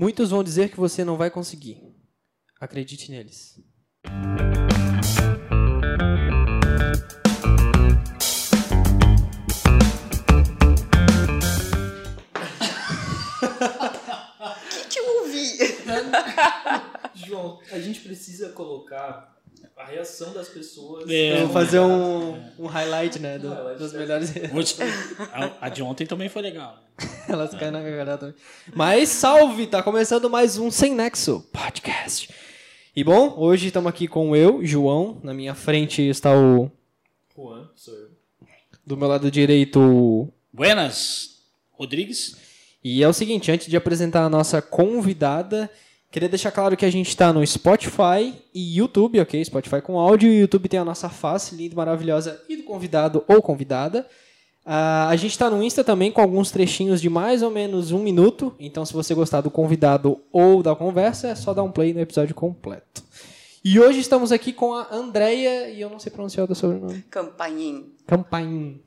Muitos vão dizer que você não vai conseguir. Acredite neles. O que, que eu ouvi? João, a gente precisa colocar a reação das pessoas. É, Eu vou fazer um, um highlight, né? do- Um highlight, dos é. melhores. Hoje- a, a de ontem também foi legal. Elas caem na garganta também. Mas salve! Tá começando mais um Sem Nexo Podcast. E bom, hoje estamos aqui com eu, João. Na minha frente está o. Juan, sou eu. Do meu lado direito. o- Buenas, Rodrigues. E é o seguinte, antes de apresentar a nossa convidada, queria deixar claro que a gente está no Spotify e YouTube, ok? Spotify com áudio e YouTube tem a nossa face linda, maravilhosa e do convidado ou convidada. Ah, a gente está no Insta também com alguns trechinhos de mais ou menos um minuto. Então, se você gostar do convidado ou da conversa, é só dar um play no episódio completo. E hoje estamos aqui com a Andrea, e eu não sei pronunciar o seu sobrenome. Campainho. Campainho.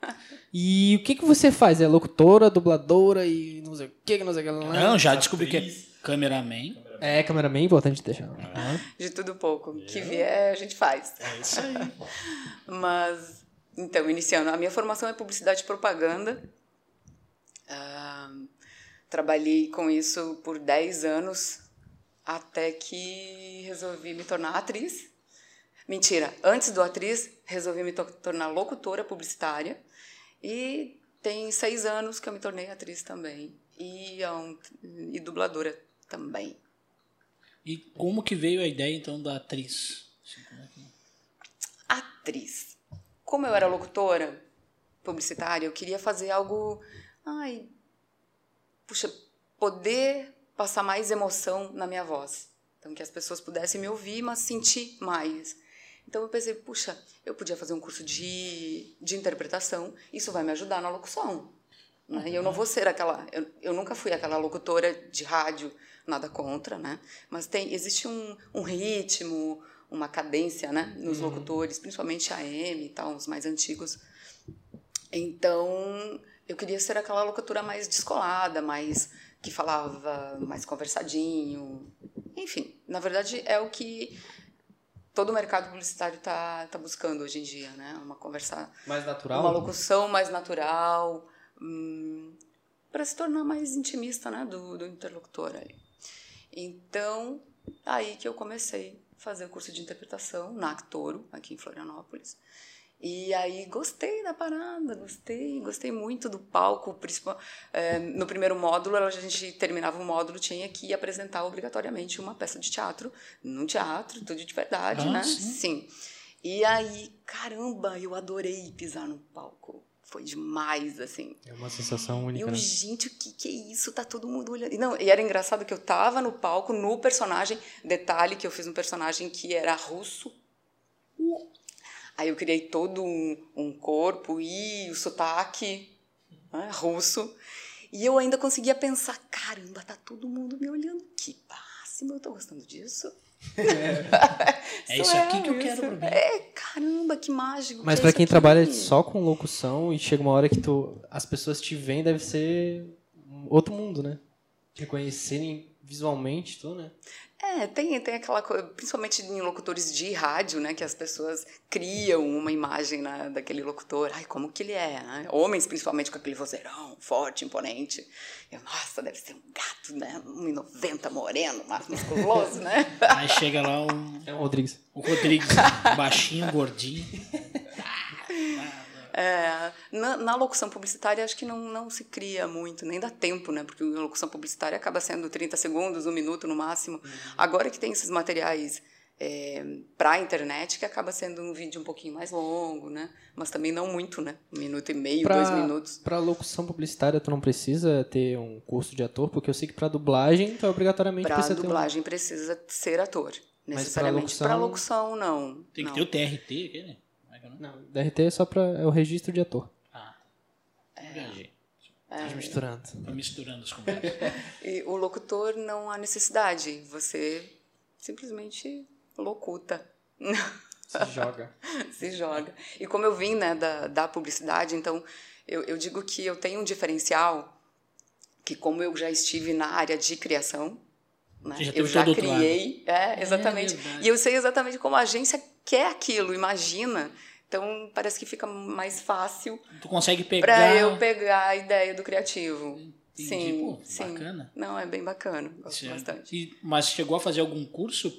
E o que, que você faz? É locutora, dubladora e não sei o que, não sei o que lá. Não, já descobri que é cameraman. É, cameraman, importante deixar. De tudo pouco. O que vier, a gente faz. É isso aí. Mas, então, iniciando. A minha formação é publicidade e propaganda. Ah, trabalhei com isso por 10 anos, até que resolvi me tornar atriz. Mentira, antes do atriz, resolvi me to- tornar locutora publicitária. E tem seis anos que eu me tornei atriz também. E, há um- e dubladora também. E como que veio a ideia, então, da atriz? Assim, é atriz. Como eu era locutora publicitária, eu queria fazer algo. Ai. Puxa, poder passar mais emoção na minha voz. Então, que as pessoas pudessem me ouvir, mas sentir mais. Então, eu pensei, puxa, eu podia fazer um curso de, de interpretação, isso vai me ajudar na locução. Né? E eu não vou ser aquela. Eu, eu nunca fui aquela locutora de rádio, nada contra, né? Mas tem, existe um, um ritmo, uma cadência, né? Nos locutores, principalmente a AM e tal, os mais antigos. Então, eu queria ser aquela locutora mais descolada, mais que falava mais conversadinho. Enfim, na verdade é o que todo o mercado publicitário está tá buscando hoje em dia, né? Uma conversa Mais natural? uma locução mais natural, para se tornar mais intimista né, do, do interlocutor. Aí. Então, aí que eu comecei fazer o curso de interpretação na Actoro, aqui em Florianópolis. E aí gostei da parada, gostei, gostei muito do palco. É, no primeiro módulo, a gente terminava o módulo, tinha que apresentar obrigatoriamente uma peça de teatro, num teatro, tudo de verdade, Ah, né? sim. Sim. E aí, caramba, eu adorei pisar no palco. Foi demais, assim. É uma sensação única, eu, né? gente, o que, que é isso? Tá todo mundo olhando. E, não, e era engraçado que eu tava no palco, no personagem. Detalhe que eu fiz um personagem que era russo. Aí eu criei todo um, um corpo e o sotaque né, russo. E eu ainda conseguia pensar, caramba, tá todo mundo me olhando. Que máximo, eu tô gostando disso. É isso aqui que eu quero pra mim. É, caramba, que mágico. Mas que é pra isso quem aqui. trabalha só com locução e chega uma hora que tu, as pessoas te veem, deve ser outro mundo, né? Te conhecerem visualmente, tu, né? É, tem, tem aquela coisa, principalmente em locutores de rádio, né, que as pessoas criam uma imagem né, daquele locutor. Ai, como que ele é, né? Homens, principalmente, com aquele vozeirão forte, imponente. Eu, nossa, deve ser um gato, né? 1,90 moreno, mas musculoso, né? Aí chega lá o, É o Rodrigues. o Rodrigues, baixinho, gordinho. É, na, na locução publicitária, acho que não, não se cria muito, nem dá tempo, né? Porque a locução publicitária acaba sendo 30 segundos, um minuto no máximo. Agora que tem esses materiais é, para a internet, que acaba sendo um vídeo um pouquinho mais longo, né? Mas também não muito, né? Um minuto e meio, dois minutos. Pra locução publicitária, tu não precisa ter um curso de ator, porque eu sei que pra dublagem, tu obrigatoriamente Para precisa ter um... dublagem precisa ser ator, pra necessariamente. locução- Para locução, não. Tem que não. ter o TRT, aquele. É é nome? Não, DRT é só pra... é o registro de ator. Ah, viajei. É. Tá misturando. Tô misturando as conversas. E o locutor não há necessidade, você simplesmente locuta. Se joga. se joga. E como eu vim né, da, da publicidade, então eu, eu digo que eu tenho um diferencial que como eu já estive na área de criação, né, eu já criei, é, exatamente. verdade. e eu sei exatamente como a agência quer aquilo, imagina. Então parece que fica mais fácil Tu consegue pegar. para eu pegar a ideia do criativo. Entendi. Sim, Pô, sim. bacana. Não, é bem bacana, gosto Certo. bastante. E- mas chegou a fazer algum curso?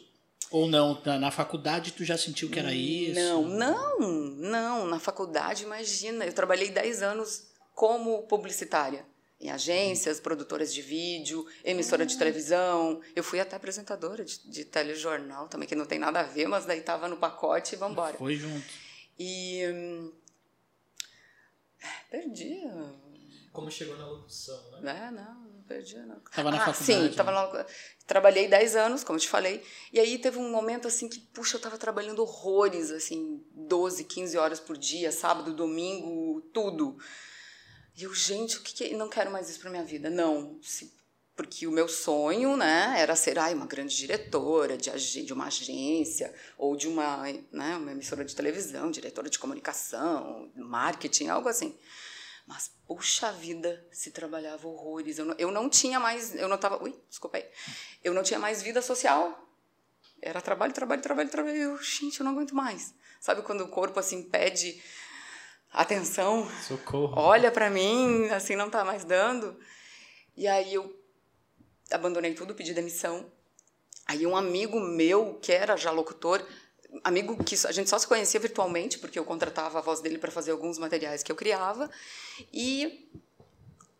Ou não? Na, na faculdade tu já sentiu que era isso? Não, não, não. Na faculdade, imagina, eu trabalhei 10 anos como publicitária. Em agências, produtoras de vídeo, emissora de televisão. Eu fui até apresentadora de, de telejornal também, que não tem nada a ver, mas daí tava no pacote e vambora. Foi junto. E. hum, Perdi. Como chegou na locução, né? É, não, não perdi, não. Tava na ah, faculdade, Sim, tava né? lá. Trabalhei 10 anos, como eu te falei. E aí teve um momento assim que, puxa, eu tava trabalhando horrores, assim, 12, 15 horas por dia, sábado, domingo, tudo. E eu, gente, o que, que é? Não quero mais isso pra minha vida. Não. Se- porque o meu sonho, né, era ser ai, uma grande diretora de, de uma agência ou de uma, né, uma emissora de televisão, diretora de comunicação, marketing, algo assim. Mas, puxa vida, se trabalhava horrores. Eu não, eu não tinha mais. Eu não tava. Ui, desculpa aí. Eu não tinha mais vida social. Era trabalho, trabalho, trabalho, trabalho. Eu, gente, eu não aguento mais. Sabe quando o corpo, assim, pede atenção? Socorro. Olha pra mim, assim, não tá mais dando. E aí eu abandonei tudo, pedi demissão. Aí um amigo meu, que era já locutor, amigo que a gente só se conhecia virtualmente, porque eu contratava a voz dele para fazer alguns materiais que eu criava, e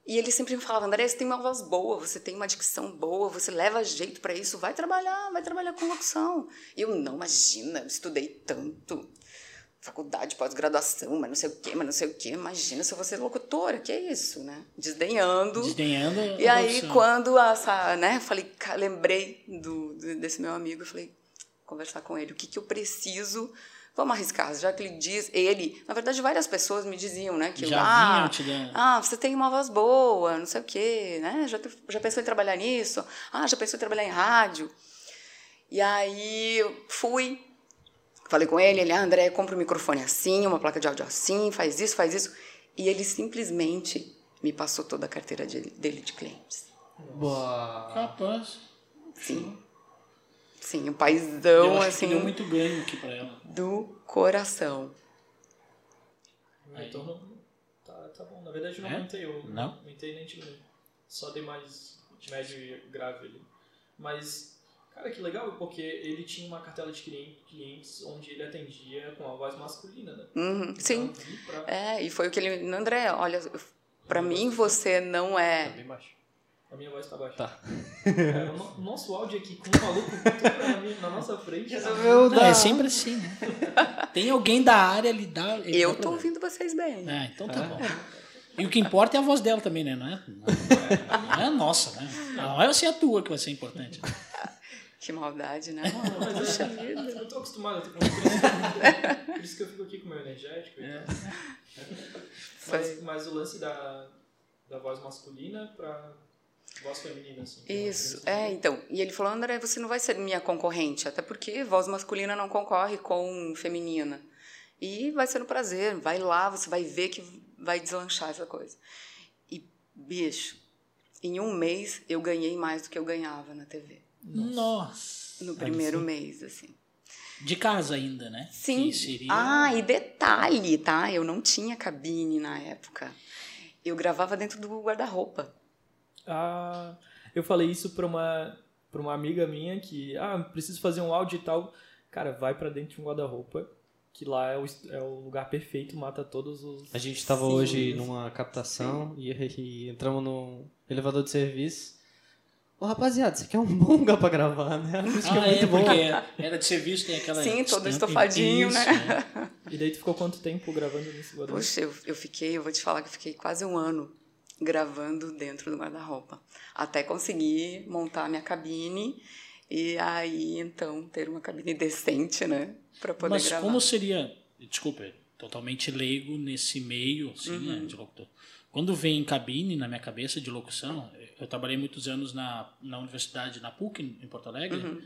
e ele sempre me falava, André, você tem uma voz boa, você tem uma dicção boa, você leva jeito para isso, vai trabalhar, vai trabalhar com locução. E eu, não, imagina, eu estudei tanto, faculdade, pós-graduação, mas não sei o quê, mas não sei o quê, imagina se eu vou ser locutora, que é isso, né? Desdenhando. Desdenhando. E aí, profissão. quando essa, né, falei, lembrei do, desse meu amigo, falei, conversar com ele, o que, que eu preciso, vamos arriscar, já que ele diz, ele, na verdade, várias pessoas me diziam, né, que Já ah, te dando. ah, você tem uma voz boa, não sei o quê, né, já, já pensou em trabalhar nisso? Ah, já pensou em trabalhar em rádio? E aí, eu fui, falei com ele, ele, ah, André, compra um microfone assim, uma placa de áudio assim, faz isso, faz isso, e ele simplesmente me passou toda a carteira de- dele de clientes. Boa. Capaz. Sim. Sim, o Eu paizão, assim, deu muito ganho aqui pra ela. do coração. Meu retorno tá, tá bom. Na verdade, eu não É? aumentei. Eu Não? aumentei nem diminuí. Só dei mais de médio e grave ali. Mas, cara, que legal, porque ele tinha uma cartela de clien- clientes onde ele atendia com a voz masculina, né? Uhum, Sim. Então, vi pra- É, e foi o que ele. André, olha, pra mim você não Tá é. bem baixo. A minha voz tá baixa. Tá. É, o no- nosso áudio aqui com um maluco tudo na, minha- na nossa frente. Resolveu Não, dar. é sempre assim, né? Tem alguém da área ali dá. Eu tô problema. ouvindo vocês bem. É, então tá bom. E o que importa é a voz dela também, né? Não é, não é a nossa, né? Não é ser a tua que vai ser importante. Que maldade, né? Mas é, eu tô acostumado a ter por isso, por isso que eu fico aqui com o meu energético. tal. Mas, mas o lance da, da voz masculina pra voz feminina, assim. Isso, é, então. E ele falou, André, você não vai ser minha concorrente, até porque voz masculina não concorre com feminina. E vai ser um prazer, vai lá, você vai ver que vai deslanchar essa coisa. E, bicho, em um mês eu ganhei mais do que eu ganhava na TV. Nossa. No primeiro mês, assim. De casa ainda, né? Sim. Seria... Ah, e detalhe, tá? Eu não tinha cabine na época. Eu gravava dentro do guarda-roupa. Ah, eu falei isso pra uma, pra uma amiga minha que, ah, preciso fazer um áudio e tal. Cara, vai pra dentro de um guarda-roupa, que lá é o, é o lugar perfeito, mata todos os... A gente tava Sim. hoje numa captação e, e entramos no elevador de serviço. Ô rapaziada, isso aqui é um bom lugar pra gravar, né? A acústica Ah, é muito é, boa. era de serviço, tem aquela. Sim, todo estofadinho, Isso, né? é. E daí tu ficou quanto tempo gravando nesse guarda-roupa? Poxa, eu, eu fiquei, eu vou te falar que eu fiquei quase um ano gravando dentro do guarda-roupa. Até conseguir montar a minha cabine e aí, então, ter uma cabine decente, né? Pra poder Mas gravar. como seria. Desculpa, totalmente leigo nesse meio, assim, Uhum. né, de locutor. Quando vem cabine na minha cabeça de locução, eu trabalhei muitos anos na, na universidade, na PUC, em Porto Alegre. Uhum.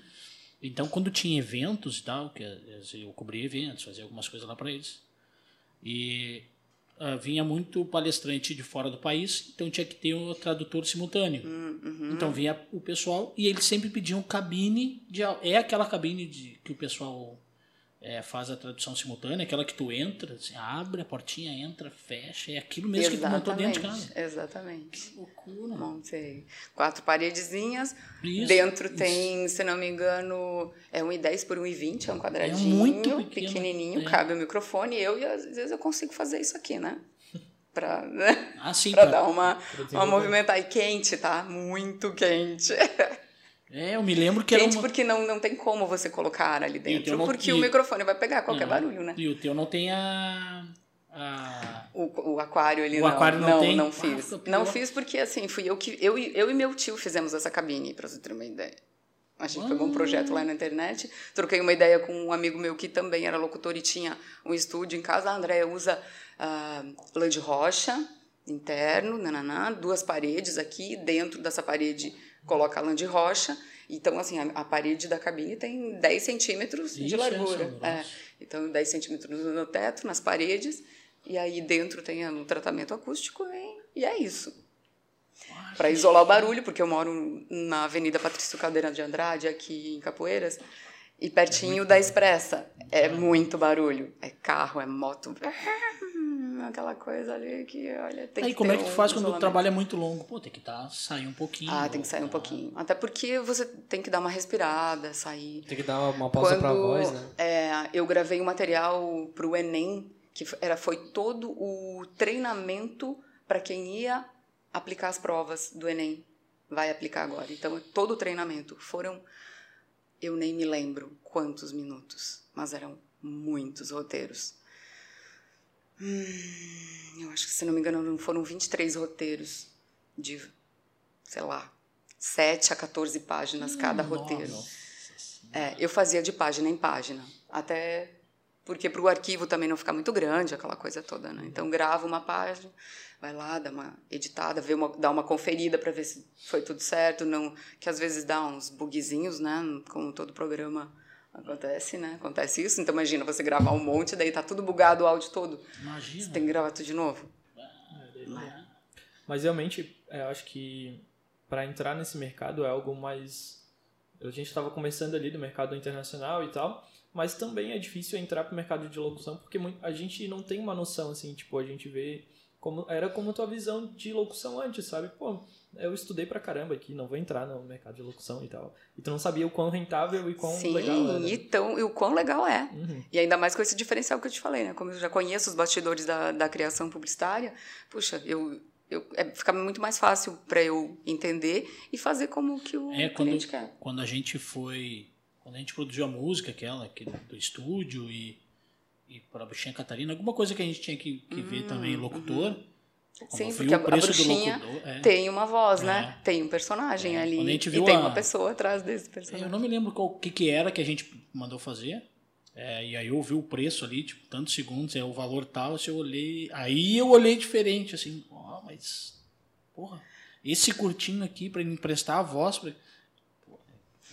Então, quando tinha eventos e tal, que eu cobria eventos, fazia algumas coisas lá para eles. E uh, vinha muito palestrante de fora do país, então tinha que ter um tradutor simultâneo. Uhum. Então vinha o pessoal e eles sempre pediam cabine de é aquela cabine de que o pessoal é, faz a tradução simultânea, aquela que tu entra, assim, abre a portinha, entra, fecha, é aquilo mesmo Exatamente. que tu montou dentro de casa. Exatamente. Que loucura. Montei quatro paredezinhas. Isso, Dentro isso. tem, se não me engano, é 1,10 por 1,20, é um quadradinho, muito pequeno, pequenininho, é. cabe o microfone. Eu, e às vezes eu consigo fazer isso aqui, né? Pra, Ah, sim, pra pra- dar uma, Pra uma movimentar. E quente, tá? Muito quente. É, eu me lembro que era Quente uma... porque não, não tem como você colocar ar ali o dentro. não- porque e- o microfone vai pegar qualquer É. barulho, né? E o teu não tem a... a... O, o aquário ele O não. aquário não não, tem? não Ah, fiz. não fiz porque assim, fui eu que eu, e- eu e meu tio fizemos essa cabine, pra você ter uma ideia. A gente pegou um projeto lá na internet, troquei uma ideia com um amigo meu que também era locutor e tinha um estúdio em casa. A Andréia usa ah, lã de rocha interno, nananã, duas paredes aqui, dentro dessa parede coloca lã de rocha. Então, assim, a, a parede da cabine tem 10 centímetros de largura. É. Então, 10 centímetros no teto, nas paredes, e aí dentro tem um tratamento acústico e, e é isso. Para isolar o barulho, porque eu moro na Avenida Patrício Caldeira de Andrade, aqui em Capoeiras, e pertinho da Expressa. É muito barulho. É carro, é moto. Aquela coisa ali que, olha, tem Aí que como é que tu um faz quando o trabalho é muito longo? Pô, tem que tá, sair um pouquinho. Ah, tem que sair um voltar. pouquinho. Até porque você tem que dar uma respirada, sair. Tem que dar uma pausa Quando pra voz, né? é, eu gravei um material para o Enem, que era, foi todo o treinamento para quem ia aplicar as provas do Enem. Vai aplicar agora. Então, é todo o treinamento. Foram, eu nem me lembro quantos minutos, mas eram muitos roteiros. Hum, eu acho que, se não me engano, foram 23 roteiros de, sei lá, 7 a 14 páginas cada roteiro. É, eu fazia de página em página, até porque para o arquivo também não ficar muito grande, aquela coisa toda, né? Então grava uma página, vai lá, dá uma editada, vê uma, dá uma conferida para ver se foi tudo certo, não, que às vezes dá uns bugzinhos, né? Como todo programa acontece, né? Acontece isso. Então imagina você gravar um monte, daí tá tudo bugado o áudio todo, Imagina. você tem que gravar tudo de novo. Mas realmente, é, eu acho que para entrar nesse mercado é algo mais. A gente estava começando ali do mercado internacional e tal, mas também é difícil entrar pro mercado de locução porque a gente não tem uma noção assim, tipo, a gente vê como era como a tua visão de locução antes, sabe? Pô, eu estudei pra caramba aqui, não vou entrar no mercado de locução e tal. E tu não sabia o quão rentável e quão Sim, legal era. e, tão, e o quão legal é. Uhum. E ainda mais com esse diferencial que eu te falei, né? Como eu já conheço os bastidores da, da criação publicitária, puxa, eu, eu, é, fica muito mais fácil para eu entender e fazer como que o É, quando, cliente quer. quando a gente foi. Quando a gente produziu a música, aquela que, do estúdio e, e para a Bruxinha Catarina, alguma coisa que a gente tinha que, que ver também, locutor. Como Hum, Sim, porque a, o a bruxinha locutor, é. tem uma voz, né? É. Tem um personagem É, ali. e tem a- uma pessoa atrás desse É, Eu personagem. não me lembro qual que, que era que a gente mandou fazer. É, e aí eu vi o preço ali, tipo, tantos segundos, é o valor tal, se eu olhei. Aí eu olhei diferente, assim, ó, mas. Porra, esse curtinho aqui pra ele emprestar a voz. Pra...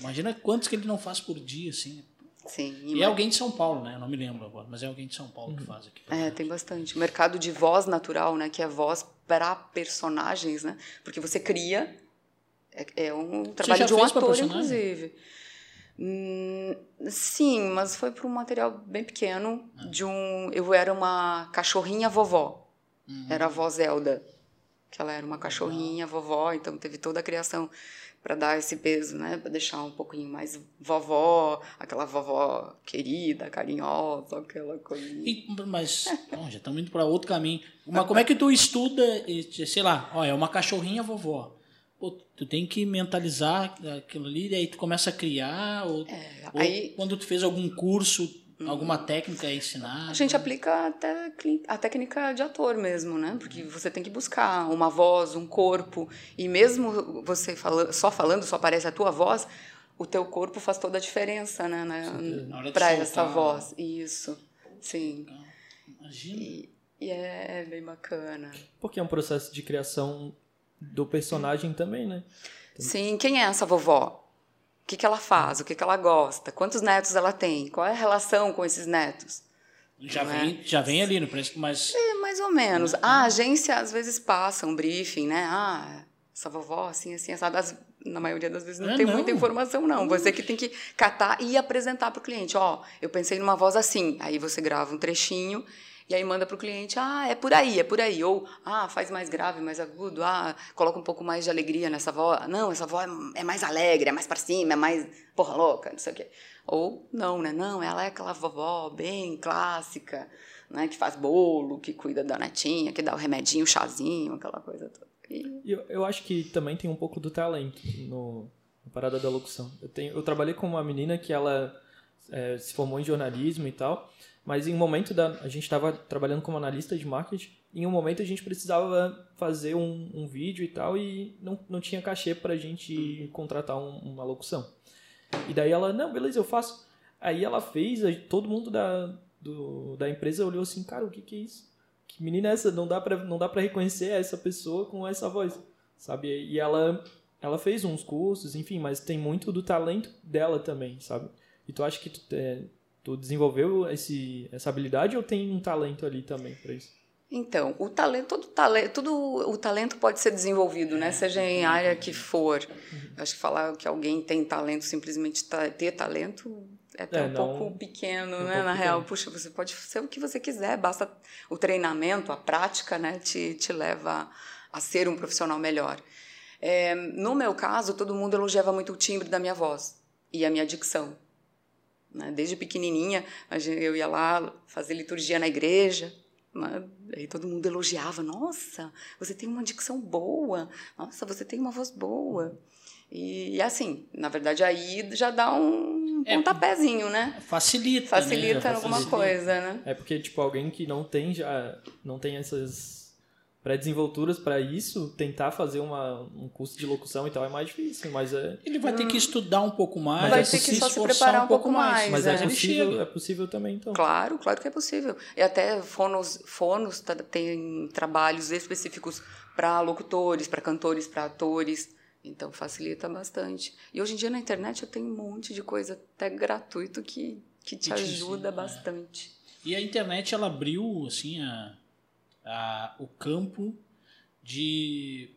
Imagina quantos que ele não faz por dia, assim. Sim. E é alguém de São Paulo, né? Eu não me lembro agora, mas é alguém de São Paulo que faz aqui. É, tem bastante. O mercado de voz natural, né? Que é voz para personagens, né? Porque você cria. É, é um trabalho de um ator, inclusive. Hum, sim, mas foi para um material bem pequeno. Ah. De um. Eu era uma cachorrinha vovó. Uhum. Era a avó Zelda. Que ela era uma cachorrinha vovó, então teve toda a criação para dar esse peso, né? Para deixar um pouquinho mais vovó, aquela vovó querida, carinhosa, aquela coisa. E- mas, bom, já estamos indo para outro caminho. Mas como é que tu estuda, sei lá, ó, é uma cachorrinha vovó. Pô, tu tem que mentalizar aquilo ali, e aí tu começa a criar, ou, ou É, aí- quando tu fez algum curso, alguma técnica a ensinar. A gente aplica até a técnica de ator mesmo, né? Porque você tem que buscar uma voz, um corpo, e mesmo você fala, só falando, só aparece a tua voz, o teu corpo faz toda a diferença, né? Na hora de Para essa voz. Isso. Sim. Imagina. E, e é bem bacana. Porque é um processo de criação do personagem também, né? Sim, quem é essa vovó? O que, que ela faz? O que, que ela gosta? Quantos netos ela tem? Qual é a relação com esses netos? Já, Não é? vem, já vem ali no preço, mas É, mais ou menos. A agência às vezes passa um briefing, né? Ah, essa vovó, assim, assim, assado. As- Na maioria das vezes não É, tem não. muita informação, não. Você que tem que catar e apresentar para o cliente. Ó, eu pensei numa voz assim. Aí você grava um trechinho e aí manda para o cliente. Ah, é por aí, é por aí. Ou, ah, faz mais grave, mais agudo. Ah, coloca um pouco mais de alegria nessa voz. Não, essa voz é mais alegre, é mais para cima, é mais porra louca, não sei o quê. Ou não, né? Não, ela é aquela vovó bem clássica né, que faz bolo, que cuida da netinha, que dá o remedinho, o chazinho, aquela coisa toda. E Eu, eu acho que também tem um pouco do talento no, na parada da locução. Eu, tenho, eu trabalhei com uma menina que ela é, se formou em jornalismo e tal, mas em um momento da, a gente estava trabalhando como analista de marketing, em um momento a gente precisava fazer um, um vídeo e tal, e não, não tinha cachê pra gente contratar um- uma locução. E daí ela, não, beleza, eu faço. Aí ela fez, todo mundo da, do- da empresa olhou assim, cara, o que, que é isso? Que menina é essa? Não dá pra, não dá pra reconhecer essa pessoa com essa voz, sabe? E ela, ela fez uns cursos, enfim, mas tem muito do talento dela também, sabe? E tu acha que tu, é, tu desenvolveu esse, essa habilidade ou tem um talento ali também pra isso? Então, o talento, todo talento, tudo o talento pode ser desenvolvido, né? Seja em área que for. Eu Acho que falar que alguém tem talento, simplesmente ter talento, é até É, um não- pouco pequeno, é um né? pouco Na real, pequeno. puxa, você pode ser o que você quiser, basta o treinamento, a prática, né? Te, te leva a ser um profissional melhor. É, no meu caso, todo mundo elogiava muito o timbre da minha voz e a minha dicção. Né? Desde pequenininha, eu ia lá fazer liturgia na igreja, né? aí todo mundo elogiava. Nossa, você tem uma dicção boa. Nossa, você tem uma voz boa. E, e assim, na verdade, aí já dá um É, pontapézinho, né? facilita. Facilita né? alguma Facilita. coisa, né? É porque, tipo, alguém que não tem já, não tem essas pré-desenvolturas pra isso, tentar fazer uma, um curso de locução e tal é mais difícil, mas é, Ele vai ter que estudar um pouco mais, Vai ter que se só se preparar um pouco mais, mas é. é, possível, é possível também, então. Claro, claro que é possível. E até fonos, fonos tá- tem trabalhos específicos para locutores, para cantores, para atores. Então facilita bastante. E hoje em dia na internet eu tenho um monte de coisa até gratuito que, que te Que ajuda é. bastante. E a internet ela abriu assim a, a- o campo de,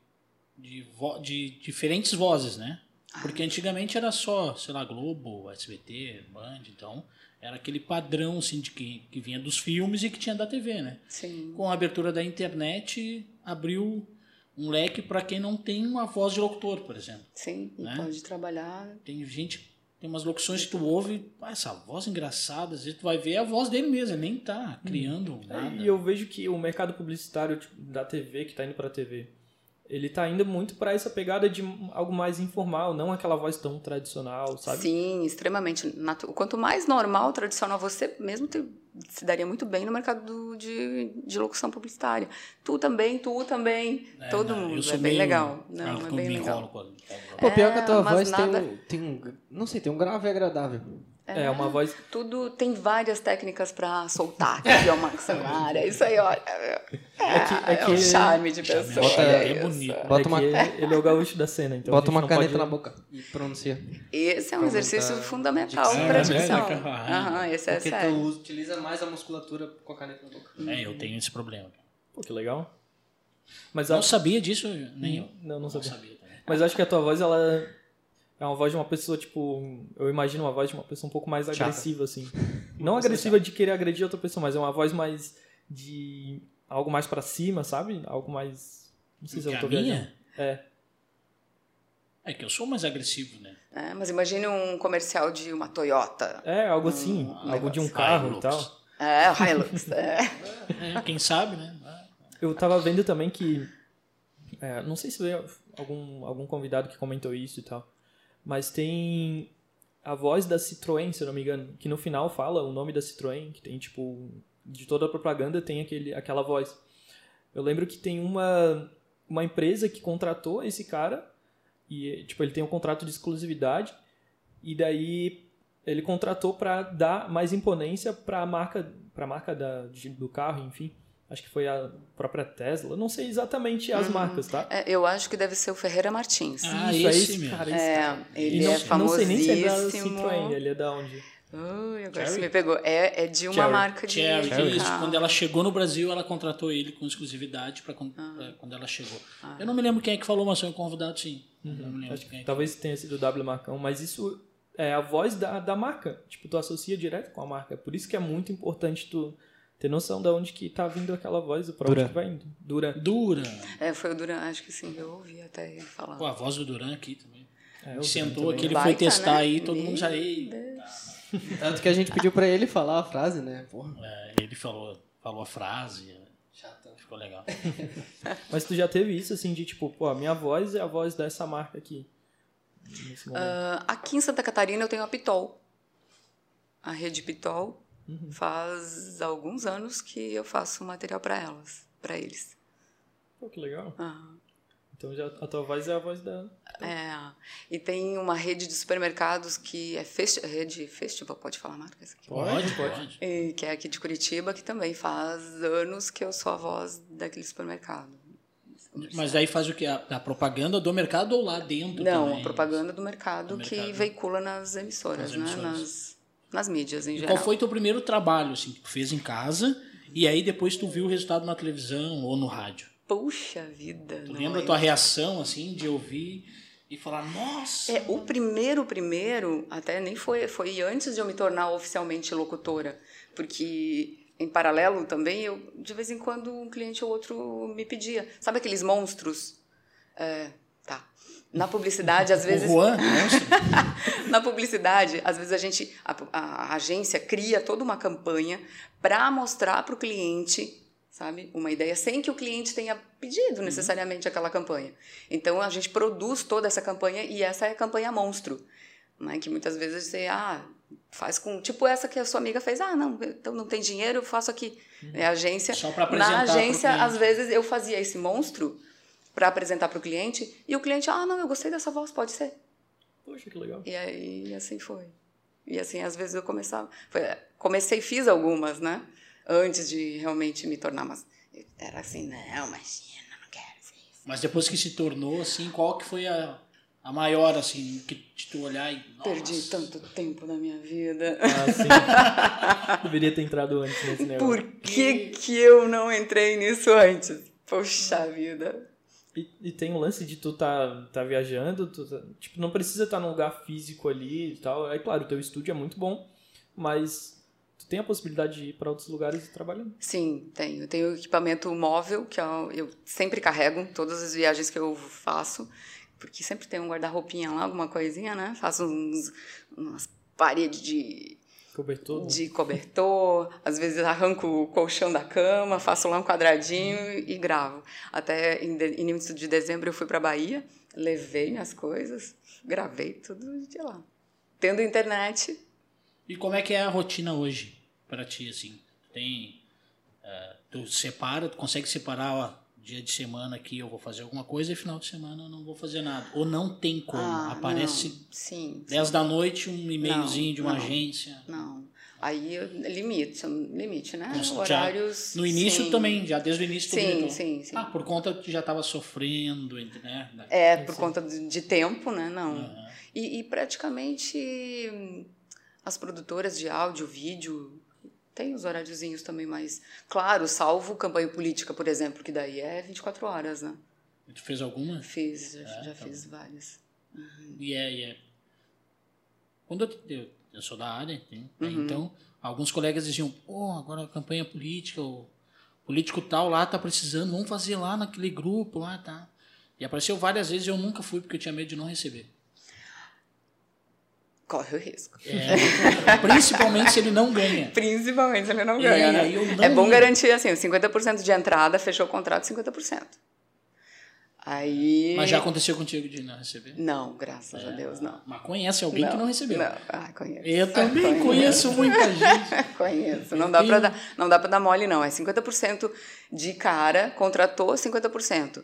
de, vo- de diferentes vozes, né? Porque antigamente era só, sei lá, Globo, SBT, Band, então era aquele padrão assim de que, que vinha dos filmes e que tinha da TV, né? Sim. Com a abertura da internet abriu um leque para quem não tem uma voz de locutor, por exemplo. Sim, Né? pode trabalhar. Tem gente, tem umas locuções que tu ouve, ah, essa voz engraçada, às vezes tu vai ver a voz dele mesmo, ele nem tá criando nada. E eu vejo que o mercado publicitário tipo, da TV, que tá indo pra TV, ele tá indo muito pra essa pegada de algo mais informal, não aquela voz tão tradicional, sabe? Sim, extremamente. Quanto mais normal, tradicional você mesmo te- se daria muito bem no mercado do- de, de locução publicitária. Tu também, tu também, É, todo não, eu mundo. sou É bem legal. Não, é bem legal. Pô, pior que a tua É, voz nada- tem, um, tem um. Não sei, tem um grave agradável. É, uma voz. Tudo tem várias técnicas para soltar aqui, ó, maxilar. É isso aí, olha. É, que- é é um que- charme de Charme, pessoa. bota- é é isso. bonito. Bota é uma- que ele, é o gaúcho da cena, então. a Bota uma não caneta pode- na boca e pronuncia. Esse é um Pra exercício aumentar fundamental dicção. para É, dicção. né? Ah, Aham, esse é Porque sério. tu utiliza mais a musculatura com a caneta na boca. É, eu tenho esse problema. Pô, que legal. Mas Não acho... sabia disso, nem eu. Não, não Não sabia. sabia também. Mas acho que a tua voz, ela é uma voz de uma pessoa, tipo... Eu imagino uma voz de uma pessoa um pouco mais Chata. agressiva, assim. Não agressiva de querer agredir outra pessoa, mas é uma voz mais de... Algo mais pra cima, sabe? Algo mais... Não sei se Que eu tô minha? É. É que eu sou mais agressivo, né? É, mas imagine um comercial de uma Toyota. É, algo assim. Hum, algo de um carro Hilux. e tal. É, o Hilux. É. É, quem sabe, né? Eu tava vendo também que. é, não sei se veio algum, algum convidado que comentou isso e tal. Mas tem a voz da Citroën, se eu não me engano, que no final fala o nome da Citroën, que tem tipo. De toda a propaganda tem aquele, aquela voz. Eu lembro que tem uma, uma empresa que contratou esse cara, e tipo, ele tem um contrato de exclusividade, e daí ele contratou para dar mais imponência para a marca, pra marca da, do carro, enfim. Acho que foi a própria Tesla. Não sei exatamente as marcas, tá? É, eu acho que deve ser o Ferreira Martins. Ah, Isso, é esse esse, mesmo. cara. Esse É, cara. ele não, é não sei nem se é da famosíssimo. Citroën, ele é da onde? Ai, agora Cherry? você me pegou. É, é de uma Cherry. marca de. Cherry, Cherry. isso. Ah. Quando ela chegou no Brasil, ela contratou ele com exclusividade para quando ela chegou. Eu não me lembro quem é que falou, mas foi um convidado, sim. Não me lembro Acho que quem é que talvez tenha sido o W Marcão, mas isso é a voz da, da marca. Tipo, tu associa direto com a marca. Por isso que é muito importante tu ter noção de onde que tá vindo aquela voz, pra onde Duran. que vai indo. Duran. Duran. É, foi o Duran, acho que sim, eu ouvi até ele falar. Pô, a voz do Duran aqui também. É, Ele sentou também. aqui, ele Baita, foi testar né? aí, todo mundo já. Meu "Ei". Tanto que a gente pediu pra ele falar a frase, né? Porra. É, ele falou, falou a frase. Chato. Ficou legal. Mas tu já teve isso, assim, de tipo, pô, a minha voz é a voz dessa marca aqui. Nesse momento. Ah, aqui em Santa Catarina eu tenho a Pitol. A rede Pitol. Uhum. Faz alguns anos que eu faço material para elas, para eles. Pô, que legal. Aham. Então já, a tua voz é a voz da. É, e tem uma rede de supermercados que é festi rede festival, pode falar aqui? Pode, pode. pode. E que é aqui de Curitiba, que também faz anos que eu sou a voz daquele supermercado. Mas daí faz o que? A, a propaganda do mercado ou lá dentro Não, também? a propaganda do mercado, Do que mercado. veicula nas emissoras, Nas né? emissoras. Nas, nas mídias em E geral. qual foi teu primeiro trabalho, assim, que tu fez em casa e aí depois tu viu o resultado na televisão ou no rádio? Puxa vida! Tu lembra a eu- tua reação, assim, de ouvir e falar, nossa... É, o primeiro, primeiro, até nem foi, foi antes de eu me tornar oficialmente locutora, porque em paralelo também, eu de vez em quando um cliente ou outro me pedia, sabe aqueles monstros? É. Na publicidade, às vezes, O Juan, monstro. na publicidade, às vezes a gente, a, a agência cria toda uma campanha para mostrar para o cliente, sabe, uma ideia sem que o cliente tenha pedido necessariamente aquela campanha. Então a gente produz toda essa campanha e essa é a campanha monstro, né? Que muitas vezes você ah faz com tipo essa que a sua amiga fez, ah não, então não tem dinheiro, eu faço aqui. É a agência. Só pra apresentar Na agência, às vezes eu fazia esse monstro para apresentar para o cliente e o cliente, ah não, eu gostei dessa voz, pode ser. Poxa, que legal. E aí, assim foi. E assim, às vezes eu começava. foi- comecei, fiz algumas, né? Antes de realmente me tornar. Mas era assim, não, imagina, não quero ser isso. Mas depois que se tornou, assim, qual que foi a, a maior, assim, que tu olhar e... Nossa, Perdi tanto tempo da minha vida. Ah, sim. Deveria ter entrado antes nesse negócio. Por que, que eu não entrei nisso antes? Poxa vida. E, e tem o lance de tu tá, tá viajando, tu tá- tipo, não precisa estar num lugar físico ali e tal. É claro, o teu estúdio é muito bom, mas tu tem a possibilidade de ir para outros lugares e trabalhando. Sim, tenho. Tenho equipamento móvel, que eu, eu sempre carrego, todas as viagens que eu faço, porque sempre tem um guarda-roupinha lá, alguma coisinha, né? Faço uns, umas paredes de Cobertor. de cobertor, às vezes arranco o colchão da cama, faço lá um quadradinho e gravo. Até em de- início de dezembro eu fui para Bahia, levei minhas coisas, gravei tudo de lá. Tendo internet, E como é que é a rotina hoje para ti, assim? Tu tem... eh, tu separa, tu consegue separar, ó, dia de semana aqui eu vou fazer alguma coisa e final de semana eu não vou fazer nada. Ou não tem como, ah, aparece não, sim, 10 da noite um e-mailzinho de uma não. agência. não. Aí eu- limite, limite, né? Já- Horários. No início sim. também, já desde o início Sim, sim, sim. Ah, por conta que já estava sofrendo, né? É, por conta de, tempo, né? Não. Aham. E, e praticamente hum, as produtoras de áudio, vídeo, tem os horáriozinhos também, mas, claro, salvo campanha política, por exemplo, que daí é 24 horas, né? Tu fez alguma? Fiz, já, É, já tá fiz várias. E é, e é. Quando eu, eu, eu sou da área, né? Uhum. então alguns colegas diziam, pô, agora a campanha política, o político tal lá tá precisando, vamos fazer lá naquele grupo lá, tá? E apareceu várias vezes e eu nunca fui porque eu tinha medo de não receber. Corre o risco. É, principalmente se ele não ganha. Principalmente se ele não É, ganha, né? aí eu não É bom ia. garantir, assim, 50% de entrada, fechou o contrato, 50%. Aí... Mas já aconteceu contigo de não receber? Não, graças a Deus, não. Mas conhece alguém que não recebeu. Não, ah, conheço. Eu também conheço muita gente. Conheço. Não dá, pra dar, não dá pra dar mole, não. É 50% de cara, contratou 50%.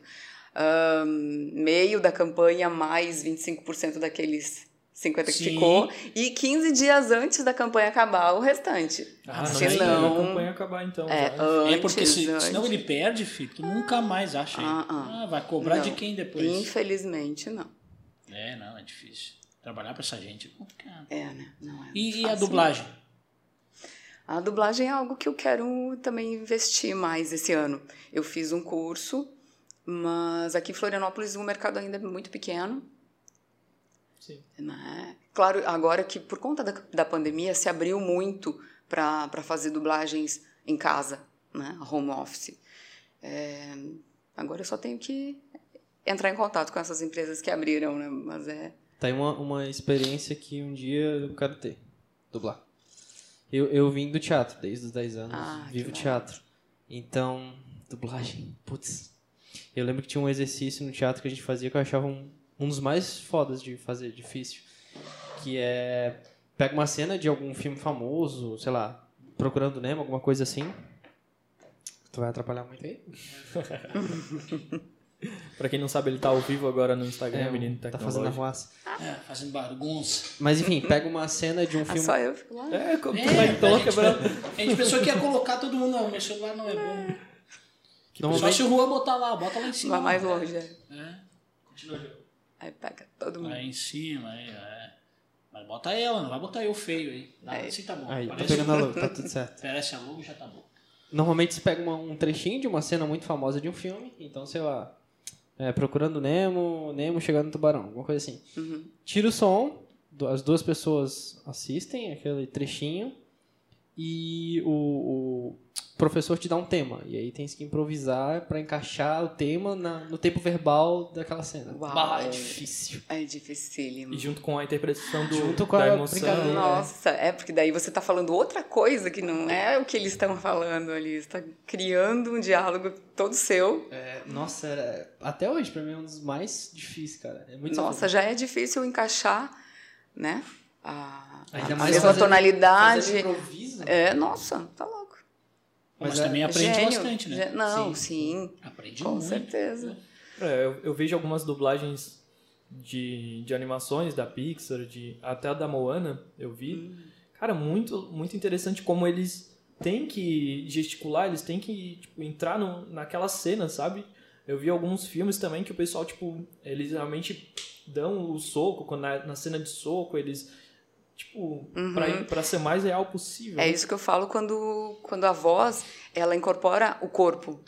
Ahn, meio da campanha mais 25% daqueles 50% que Sim. ficou. E 15 dias antes da campanha acabar, o restante. Ah, Se não- a campanha acabar então. É, antes, É porque se, antes. senão ele perde, filho, tu nunca mais acha. Ah, ah. Ah, vai cobrar de Não. quem depois? Infelizmente, não. É, não, é difícil. trabalhar pra essa gente é complicado. É, né? Não é E, e a dublagem? A dublagem é algo que eu quero também investir mais esse ano. Eu fiz um curso, mas aqui em Florianópolis o mercado ainda é muito pequeno. Sim. Né? Claro, agora que por conta da, da pandemia se abriu muito para fazer dublagens em casa, né? home office. É, agora eu só tenho que entrar em contato com essas empresas que abriram, né? mas é Tá aí uma, uma experiência que um dia eu quero ter. Dublar. Eu, eu vim do teatro desde os 10 anos. Ah, vivo teatro. Então, dublagem, putz. Eu lembro que tinha um exercício no teatro que a gente fazia que eu achava um, um dos mais fodas de fazer, difícil. Que é. Pega uma cena de algum filme famoso, sei lá, Procurando Nemo, alguma coisa assim. Tu vai atrapalhar muito aí? Pra quem não sabe, ele tá ao vivo agora no Instagram, É, menino tá fazendo a tecnológico. ruaça. É, fazendo bagunça. Mas enfim, pega uma cena de um ah, filme. só eu fico lá. É, como tu É, vai a então gente- quebrando. A gente pensou que ia colocar todo mundo, não, meu celular não é bom. Só Normalmente, se o Rua botar lá, bota lá em cima. Vai mais longe. é. É, continua jogando. Aí pega todo mundo. Lá em cima, aí, é. Mas bota ela, não vai botar eu feio aí. É. assim tá bom. aí, tá Parece, pegando a logo, tá tudo certo. parece a logo, já tá bom. Normalmente você pega uma- um trechinho de uma cena muito famosa de um filme, então, sei lá, é, procurando Nemo, Nemo chegando no tubarão, alguma coisa assim. Uhum. Tira o som, as duas pessoas assistem aquele trechinho e o, o professor te dá um tema. E aí tem que improvisar pra encaixar o tema na- no tempo verbal daquela cena. Uau. Bah, é difícil. É dificílimo. E junto com a interpretação do, Junto com da a emoção. Nossa, é porque daí você tá falando outra coisa que não é o que eles estão falando ali. Você tá criando um diálogo todo seu. É, nossa, era- até hoje pra mim é um dos mais difíceis, cara. É muito Nossa, já é difícil encaixar, né? A, Ainda a mais mesma fazendo- tonalidade. Fazendo improviso. É, nossa, tá. Mas, Mas é- também aprende Gênio. bastante, né? Gê- Não, sim, Aprende com muito. certeza. É, eu, eu vejo algumas dublagens de, de animações da Pixar, de, até a da Moana, eu vi. Hum. Cara, muito, muito interessante como eles têm que gesticular, eles têm que tipo, entrar no, naquela cena, sabe? Eu vi alguns filmes também que o pessoal, tipo, eles realmente dão o soco, quando na, na cena de soco, eles, tipo, pra, ir- pra ser mais real possível. É isso que eu falo quando, quando a voz, ela incorpora o corpo.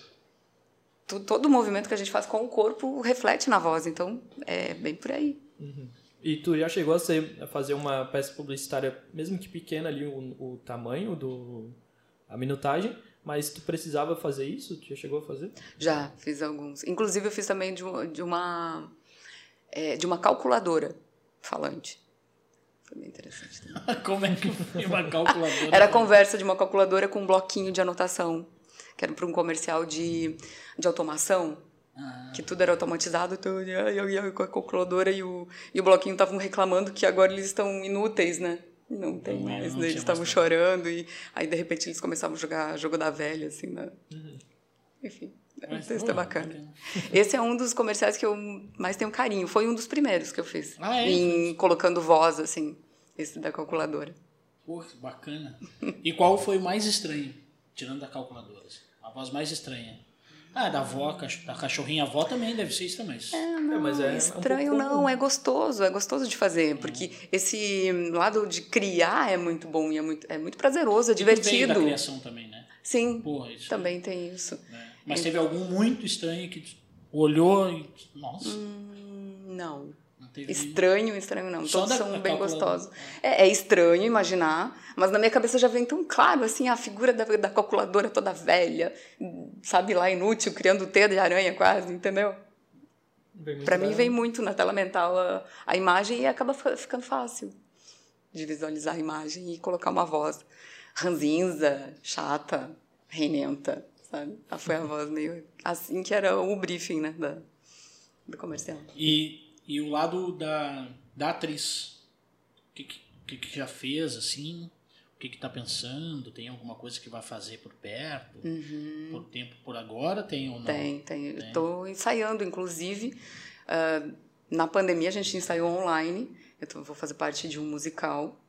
Tu- Todo o movimento que a gente faz com o corpo reflete na voz, então é bem por aí. E tu já chegou a, ser, a fazer uma peça publicitária, mesmo que pequena ali, o, o tamanho do a minutagem, mas tu precisava fazer isso? Tu já chegou a fazer? Já fiz alguns. Inclusive eu fiz também de, de uma é, de uma calculadora falante. Foi bem interessante. também. Como é que foi uma calculadora? Era a conversa de uma calculadora com um bloquinho de anotação, que era para um comercial de, de automação. Ah. Que tudo era automatizado, então, eu, eu com a calculadora e o, e o bloquinho estavam reclamando que agora eles estão inúteis, né? Não tem Não é, mais, não né? Eles estavam chorando e aí de repente eles começavam a jogar jogo da velha, assim, né? Enfim, é um Mas, texto pô, bacana. Esse é um dos comerciais que eu mais tenho carinho. Foi um dos primeiros que eu fiz. Ah, é? Em colocando voz, assim, esse da calculadora. Pô, que bacana. E qual foi o mais estranho, tirando da calculadora? assim? A voz mais estranha. Ah, da avó, da cachorrinha avó também deve ser isso também. Não, mas é- é um estranho pouco não, é gostoso, é gostoso de fazer, porque esse lado de criar é muito bom e é muito, é muito prazeroso, é E tu veio da divertido. criação também, né? Sim, Porra, isso. também tem isso. né? Mas teve algum muito estranho que olhou e. Nossa, Hum, Não. não teve. Estranho, estranho não. Só Todos da- são bem gostosos. É, é estranho imaginar, mas na minha cabeça já vem tão claro, assim, a figura da, da calculadora toda velha, sabe lá, inútil, criando teia de aranha quase, entendeu? Da- mim vem muito na tela mental a, a imagem e acaba fi- ficando fácil de visualizar a imagem e colocar uma voz ranzinza, chata, renenta, sabe? Ah, Foi a voz meio assim que era o briefing, né, da, do comercial. E, e o lado da, da atriz. O que, que, que já fez, assim? O que, que tá pensando? Tem alguma coisa que vai fazer por perto? Por tempo, por agora? Tem ou não? Uhum. Tem, tem. Estou ensaiando, inclusive. ah, na pandemia a gente ensaiou online. Eu tô- vou fazer parte de um musical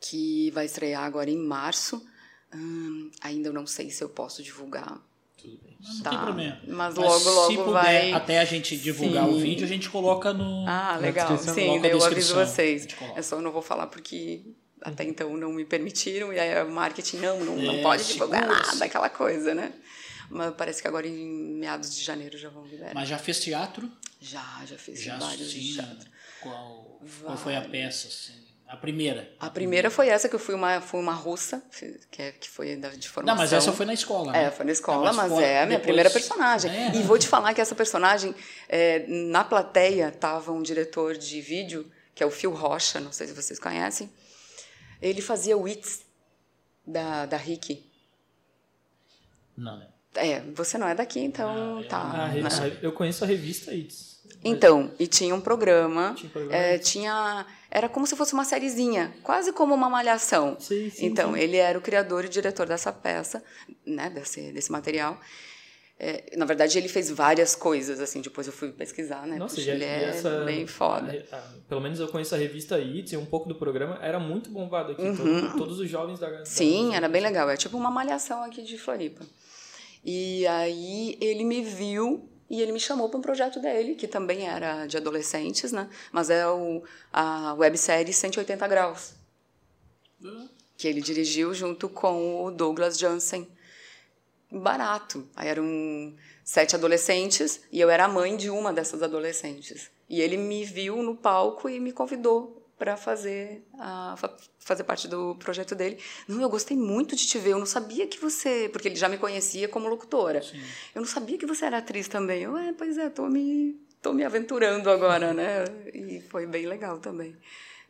que vai estrear agora em março. Hum, ainda eu não sei se eu posso divulgar Tudo bem. Mas não Tá, tem problema. mas logo, se logo puder, vai- até a gente divulgar Sim. o vídeo, a gente coloca no. Ah, legal. Sim, eu aviso vocês. É só eu não vou falar porque até então não me permitiram e aí o marketing não, não, não É, pode divulgar segura-se. nada, aquela coisa, né? Mas parece que agora em meados de janeiro já vão liberar. Mas já fez teatro? Já, já fiz Já vários de sim. teatro. Qual, qual foi a peça? assim? A primeira? A primeira foi essa que eu fui uma, fui uma russa, que, é, que foi de formação. Não, mas essa foi na escola, né? É, foi na escola, Ah, mas, é a minha depois- primeira personagem. É. E vou te falar que essa personagem, é, na plateia, tava um diretor de vídeo, que é o Phil Rocha, não sei se vocês conhecem. Ele fazia o It's da, da Rick. Não, né? É, você não é daqui, então Ah, tá. A re- né? eu conheço a revista ITS. Então, e tinha um programa, Tinha um programa. é, tinha, era como se fosse uma sériezinha, quase como uma malhação. Sim, sim, então, sim. ele era o criador e diretor dessa peça, né, desse, desse material. É, na verdade, ele fez várias coisas, assim, depois eu fui pesquisar, né? Nossa, Puxa, e ele é essa, bem foda. a- a- pelo menos eu conheço a revista ITS e um pouco do programa. Era muito bombado aqui. todo- todos os jovens da da- Uhum. Sim, era bem legal. É tipo uma malhação aqui de Floripa. E aí ele me viu e ele me chamou para um projeto dele, que também era de adolescentes, né? Mas é o, a websérie 180 Graus, que ele dirigiu junto com o Douglas Jansen. Barato. Aí eram sete adolescentes e eu era a mãe de uma dessas adolescentes. E ele me viu no palco e me convidou para fazer a, fa- fazer parte do projeto dele. Não, eu gostei muito de te ver. Eu não sabia que você, porque ele já me conhecia como locutora. Eu não sabia que você era atriz também. Eu, é, pois é, tô me tô me aventurando agora, né? E foi bem legal também.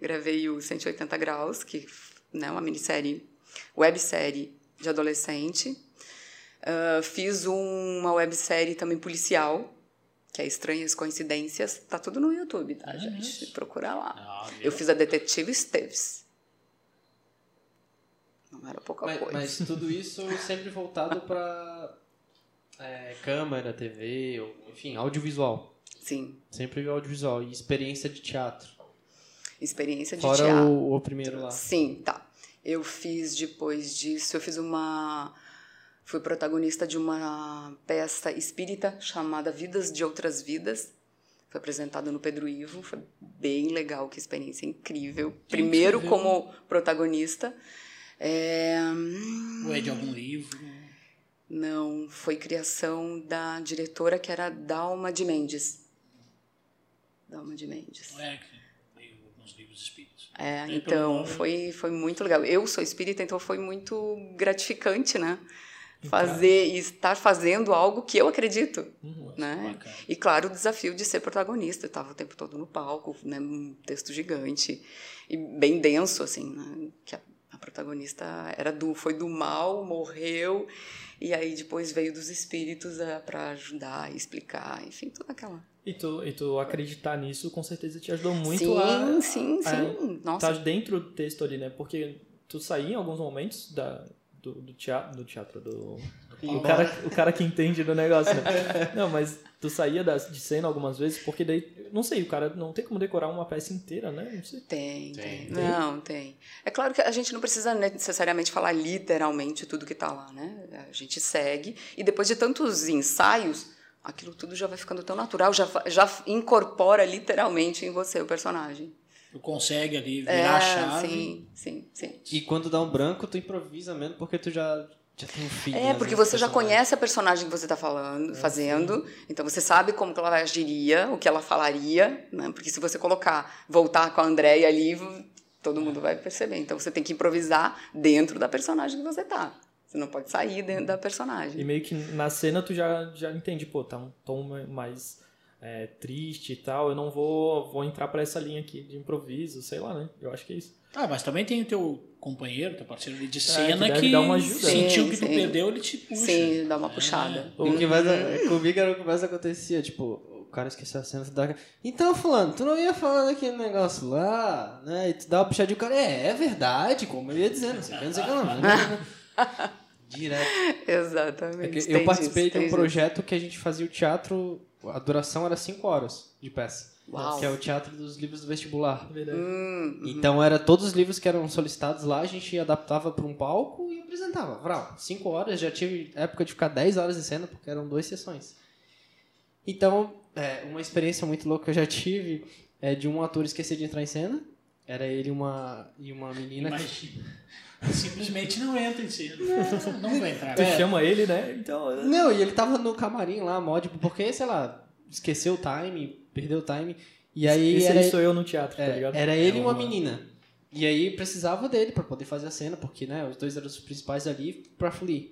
Gravei o 180 graus, que né, uma minissérie, websérie de adolescente. Ah, fiz uma websérie também policial, que é Estranhas Coincidências. Tá tudo no YouTube, tá, gente? Procura lá. Ah? Eu fiz a Detetive Esteves. Não era pouca Mas, coisa. mas tudo isso sempre voltado pra é, câmera, TV, ou, enfim, audiovisual. Sim, Sempre audiovisual. E experiência de teatro. experiência de Fora teatro. o, o primeiro lá. Sim, tá. Eu fiz depois disso, eu fiz uma. Fui protagonista de uma peça espírita chamada Vidas de Outras Vidas. Foi apresentada no Pedro Ivo, foi bem legal, que experiência incrível. Primeiro incrível. como protagonista. É, Ou é de algum livro? Não, foi criação da diretora que era Dalma de Mendes. Dalma de Mendes. Não é que alguns livros espíritos. É, então, foi, foi muito legal. Eu sou espírita, então foi muito gratificante, né? Fazer e estar fazendo algo que eu acredito, né? bacana. E claro, o desafio de ser protagonista. Eu estava o tempo todo no palco, né? Um texto gigante e bem denso, assim, né? Que a, a protagonista era do, foi do mal, morreu e aí depois veio dos espíritos para ajudar, explicar, enfim, toda aquela. E tu, e tu acreditar nisso, com certeza te ajudou muito sim, a. sim, a- sim. Nossa, Tá dentro do texto ali, né? Porque tu saía em alguns momentos da, do, do teatro, do teatro, do... O cara, o cara que entende do negócio, né? Não, mas tu saía da, de cena algumas vezes, porque daí, não sei, o cara não tem como decorar uma peça inteira, né? Não sei. Tem, tem, Tem. Não, tem. É claro que a gente não precisa necessariamente falar literalmente tudo que está lá, né? A gente segue e depois de tantos ensaios, aquilo tudo já vai ficando tão natural, já, já incorpora literalmente em você o personagem. Tu consegue ali virar É, a chave. sim, sim, sim. E quando dá um branco, tu improvisa mesmo, porque tu já, já tem um feeling. É, às porque você já conhece a personagem que você está falando, fazendo, então você sabe como que ela agiria, o que ela falaria, né? Porque se você colocar, voltar com a Andréia ali, todo mundo vai perceber. Então você tem que improvisar dentro da personagem que você tá. Você não pode sair dentro da E personagem. meio que na cena tu já, já entende, pô, tá um tom mais é, triste e tal, eu não vou, vou entrar pra essa linha aqui de improviso, sei lá, né? Eu acho que é isso. Ah, mas também tem o teu companheiro, teu parceiro ali de que cena deve que, dar uma ajuda. sentiu Sim, que tu sim. perdeu, ele te puxa. Sim, dá uma puxada. O que mais, comigo era o que mais acontecia, tipo, o cara esqueceu a cena, tu dá... Então, fulano, tu não ia falando aquele negócio lá, né? E tu dá uma puxadinha e o cara, é, é verdade, como eu ia dizendo, não sei o que, não sei o que, não. Direto. É Exatamente. que eu participei de um projeto que a gente fazia o teatro, a duração era 5 horas de peça. Uau. Que é o teatro dos livros do vestibular. Verdade. Hum, Então era todos os livros que eram solicitados lá, a gente adaptava para um palco e apresentava. Vral, 5 horas, já tive época de ficar 10 horas em cena, porque eram duas sessões. Então, é, uma experiência muito louca que eu já tive é de um ator esquecer de entrar em cena. Era ele e uma, e uma menina. Imagina. Simplesmente não entra em cena. Não, não vai entrar. Tu chama ele, né? Então. Não, e ele tava no camarim lá, mod, porque, sei lá, esqueceu o time, perdeu o time. E aí. Esse era, aí sou eu no teatro, tá é, ligado? era ele e uma uma- menina. E aí precisava dele pra poder fazer a cena, porque, né, os dois eram os principais ali pra fluir.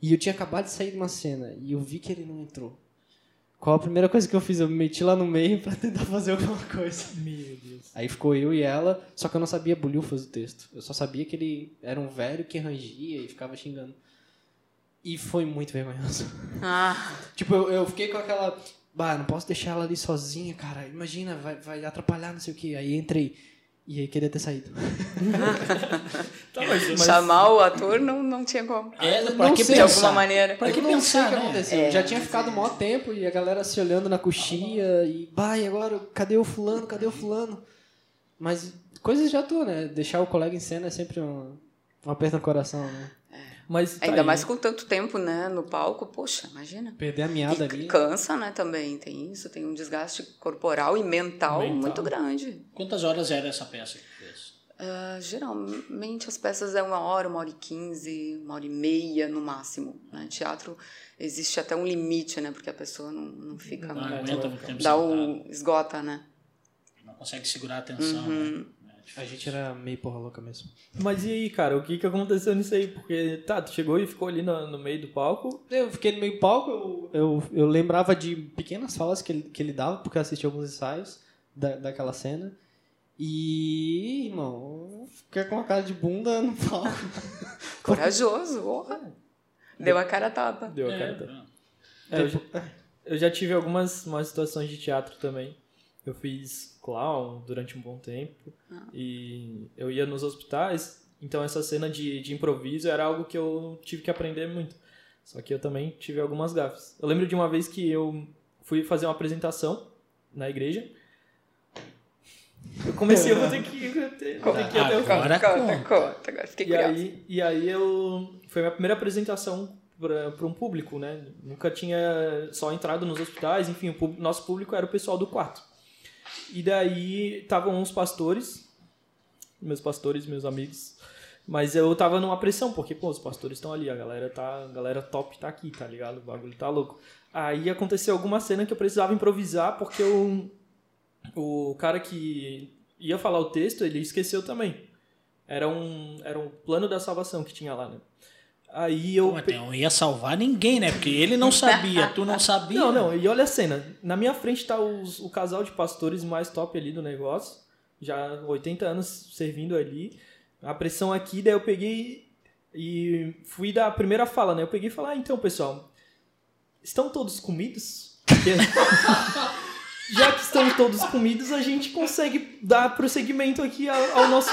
E eu tinha acabado de sair de uma cena e eu vi que ele não entrou. Qual a primeira coisa que eu fiz? Eu me meti lá no meio pra tentar fazer alguma coisa. Meu Deus. Aí ficou eu e ela, só que eu não sabia bolhufas do texto. Eu só sabia que ele era um velho que rangia e ficava xingando. E foi muito vergonhoso. Ah, Tipo, eu, eu fiquei com aquela. Bah, não posso deixar ela ali sozinha, cara. Imagina, vai, vai atrapalhar, não sei o quê. Aí entrei. E aí queria ter saído. Tá, mas, mas- chamar o ator não, não tinha como. É, Não pra que sei, De pensar? alguma maneira. Pra que não sei o pensar, que né? aconteceu. É, Já tinha ficado é. maior tempo e a galera se olhando na e, bah, e agora, cadê o fulano, cadê o fulano? Mas coisas de ator, né? Deixar o colega em cena é sempre um, um aperto no coração, né? Mas tá Ainda aí. mais com tanto tempo, né, no palco, poxa, imagina. Perder a meada E ali. cansa, né, também, tem isso, tem um desgaste corporal e mental, Mental. muito grande. Quantas horas era essa peça que tu fez? Ah, geralmente as peças é uma hora, uma hora e quinze, uma hora e meia no máximo. Né? Teatro existe até um limite, né, porque a pessoa não, não fica... Não muito- aguenta muito tempo dá o... esgota, né? Não consegue segurar a atenção. Uhum. né? A gente era meio porra louca mesmo. Mas e aí, cara, o que que aconteceu nisso aí? Porque, tá, tu chegou e ficou ali no, no meio do palco. Eu fiquei no meio palco, eu, eu, eu lembrava de pequenas falas que ele, que ele dava, porque eu assisti alguns ensaios da, daquela cena. E, irmão, eu fiquei com uma cara de bunda no palco. Corajoso, porra. Deu a cara a tapa. Deu a É, cara. não. É, eu, já, eu já tive algumas umas situações de teatro também. Eu fiz clown durante um bom tempo. E eu ia nos hospitais. Então essa cena de, de improviso era algo que eu tive que aprender muito. Só que eu também tive algumas gafes. Eu lembro de uma vez que eu fui fazer uma apresentação na igreja. Eu comecei, eu vou ter que, vou ter, vou ter que ir até o. Agora Conta, conta. agora fiquei E aí, e aí eu. Foi minha primeira apresentação para um público, né? Nunca tinha só entrado nos hospitais, enfim, o público- nosso público era o pessoal do quarto. E daí estavam uns pastores, meus pastores, meus amigos. Mas eu tava numa pressão, porque, pô, os pastores estão ali, a galera tá. A galera top tá aqui, tá ligado? O bagulho tá louco. Aí aconteceu alguma cena que eu precisava improvisar, porque o, o cara que ia falar o texto, ele esqueceu também. Era um, era um plano da salvação que tinha lá, né? Aí eu. Pô, não ia salvar ninguém, né? Porque ele não sabia, tu não sabia. Não, não, e olha a cena. Na minha frente tá os- o casal de pastores mais top ali do negócio. Já 80 anos servindo ali. A pressão aqui, daí eu peguei e fui da primeira fala, né? Eu peguei e falei, ah, então, pessoal, estão todos comidos? Já que estão todos comidos, a gente consegue dar prosseguimento aqui ao, ao nosso,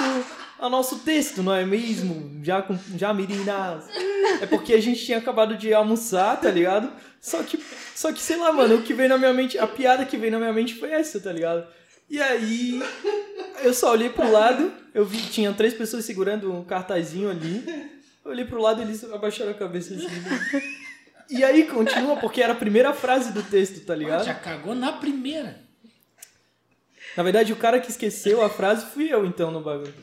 ao nosso texto, não é mesmo? Já, com, já meninas. É porque a gente tinha acabado de almoçar, tá ligado? Só que, só que, sei lá, mano, o que veio na minha mente, a piada que veio na minha mente foi essa, tá ligado? E aí, eu só olhei pro lado, eu vi, tinha três pessoas segurando um cartazinho ali. Eu olhei pro lado e eles abaixaram a cabeça assim. né? E aí continua, porque era a primeira frase do texto, tá ligado? Já cagou na primeira. Na verdade, o cara que esqueceu a frase fui eu, então, no bagulho.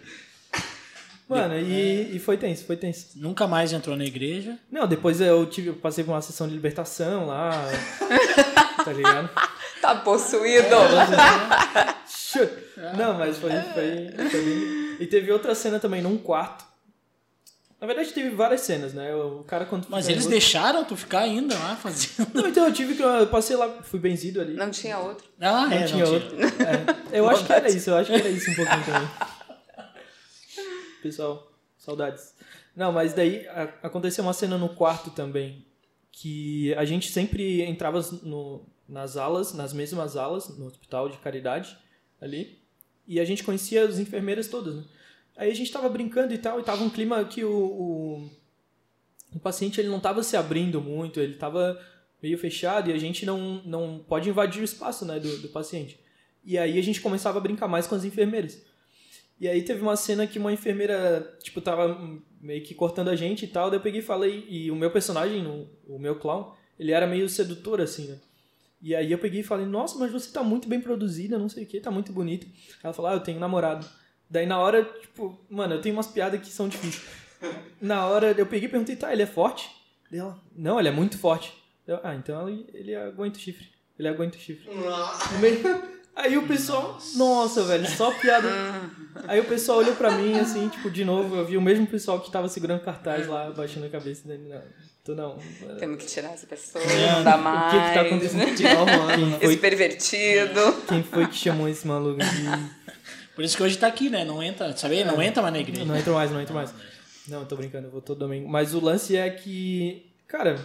Mano, e, e foi tenso, foi tenso. Nunca mais entrou na igreja. Não, depois eu tive, eu passei por uma sessão de libertação lá, tá ligado? Tá possuído. Não, mas foi, foi, foi bem... E teve outra cena também, num quarto. Na verdade, teve várias cenas, né? O cara quando... Mas eles nervoso- deixaram tu ficar ainda lá fazendo. Não, então eu tive que... Eu passei lá, fui benzido ali. Não tinha outro. Ah, Não é, tinha não outro. É, eu acho que era isso, eu acho que era isso um pouquinho também. Pessoal, saudades. Não, mas daí a- aconteceu uma cena no quarto também, que a gente sempre entrava no- nas alas, nas mesmas alas, no hospital de caridade, ali, e a gente conhecia as enfermeiras todas, né? Aí a gente tava brincando e tal, e tava um clima que o, o, o paciente ele não tava se abrindo muito, ele tava meio fechado e a gente não, não pode invadir o espaço né, do, do paciente. E aí a gente começava a brincar mais com as enfermeiras. E aí teve uma cena que uma enfermeira, tipo, tava meio que cortando a gente e tal. Daí eu peguei e falei. E o meu personagem, o, o meu clown, ele era meio sedutor, assim, né? E aí eu peguei e falei, nossa, mas você tá muito bem produzida, não sei o que, tá muito bonita. Ela falou, ah, eu tenho namorado. Daí na hora, tipo, mano, eu tenho umas piadas que são difíceis. Na hora eu peguei e perguntei, tá, ele é forte? Daí ela, não, ele é muito forte. Eu, ah, então ele, ele aguenta o chifre. Ele aguenta o chifre. Aí o pessoal, nossa, velho, só piada. Aí o pessoal olhou pra mim, assim, tipo, de novo, eu vi o mesmo pessoal que tava segurando cartaz lá, baixando a cabeça dele. Não, tô não. Temos que tirar essa pessoa, não dá mais. O que que tá acontecendo? Tirar o mano. Esse foi, pervertido. quem foi que chamou esse maluco de... Por isso que hoje tá aqui, né? Não entra, sabe? Não entra mais na igreja. Não entro mais, não entro mais. Não, tô brincando, eu vou todo domingo. Mas o lance é que, cara,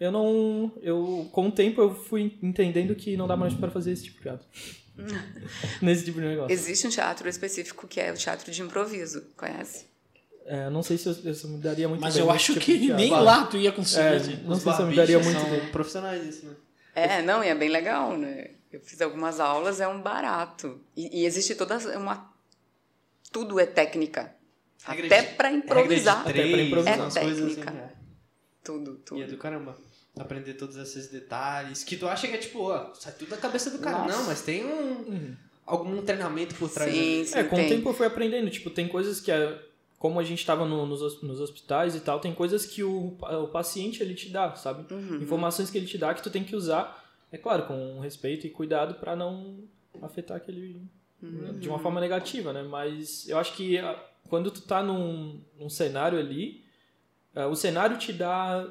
eu não. Eu, com o tempo, eu fui entendendo que não dá mais para fazer esse tipo de piada. Nesse tipo de negócio. Existe um teatro específico que é o teatro de improviso, conhece? É, não sei se eu, se eu me daria muito Mas bem eu acho tipo que nem lá tu ia conseguir. É, assim. não sei se eu me daria muito são bem. profissionais disso, né? É, não, e é bem legal, né? Eu fiz algumas aulas, é um barato. E, e existe toda uma. Tudo é técnica. Regra Até de- pra regra de improvisar. três, Até pra improvisar. coisas assim, técnica. é. Tudo, E é tudo. do caramba. Aprender todos esses detalhes. Que tu acha que é tipo, ó, sai tudo da cabeça do cara. Nossa. Não, mas tem um. Algum treinamento por trás. Sim, né? sim, É, com tem. o tempo eu fui aprendendo. Tipo, tem coisas que, é, como a gente tava no- nos, nos hospitais e tal, tem coisas que o, o paciente ele te dá, sabe? Uhum. Informações que ele te dá que tu tem que usar, é claro, com respeito e cuidado pra não afetar aquele Uhum. de uma forma negativa, né? Mas eu acho que ah, quando tu tá num, num cenário ali, ah, o cenário te dá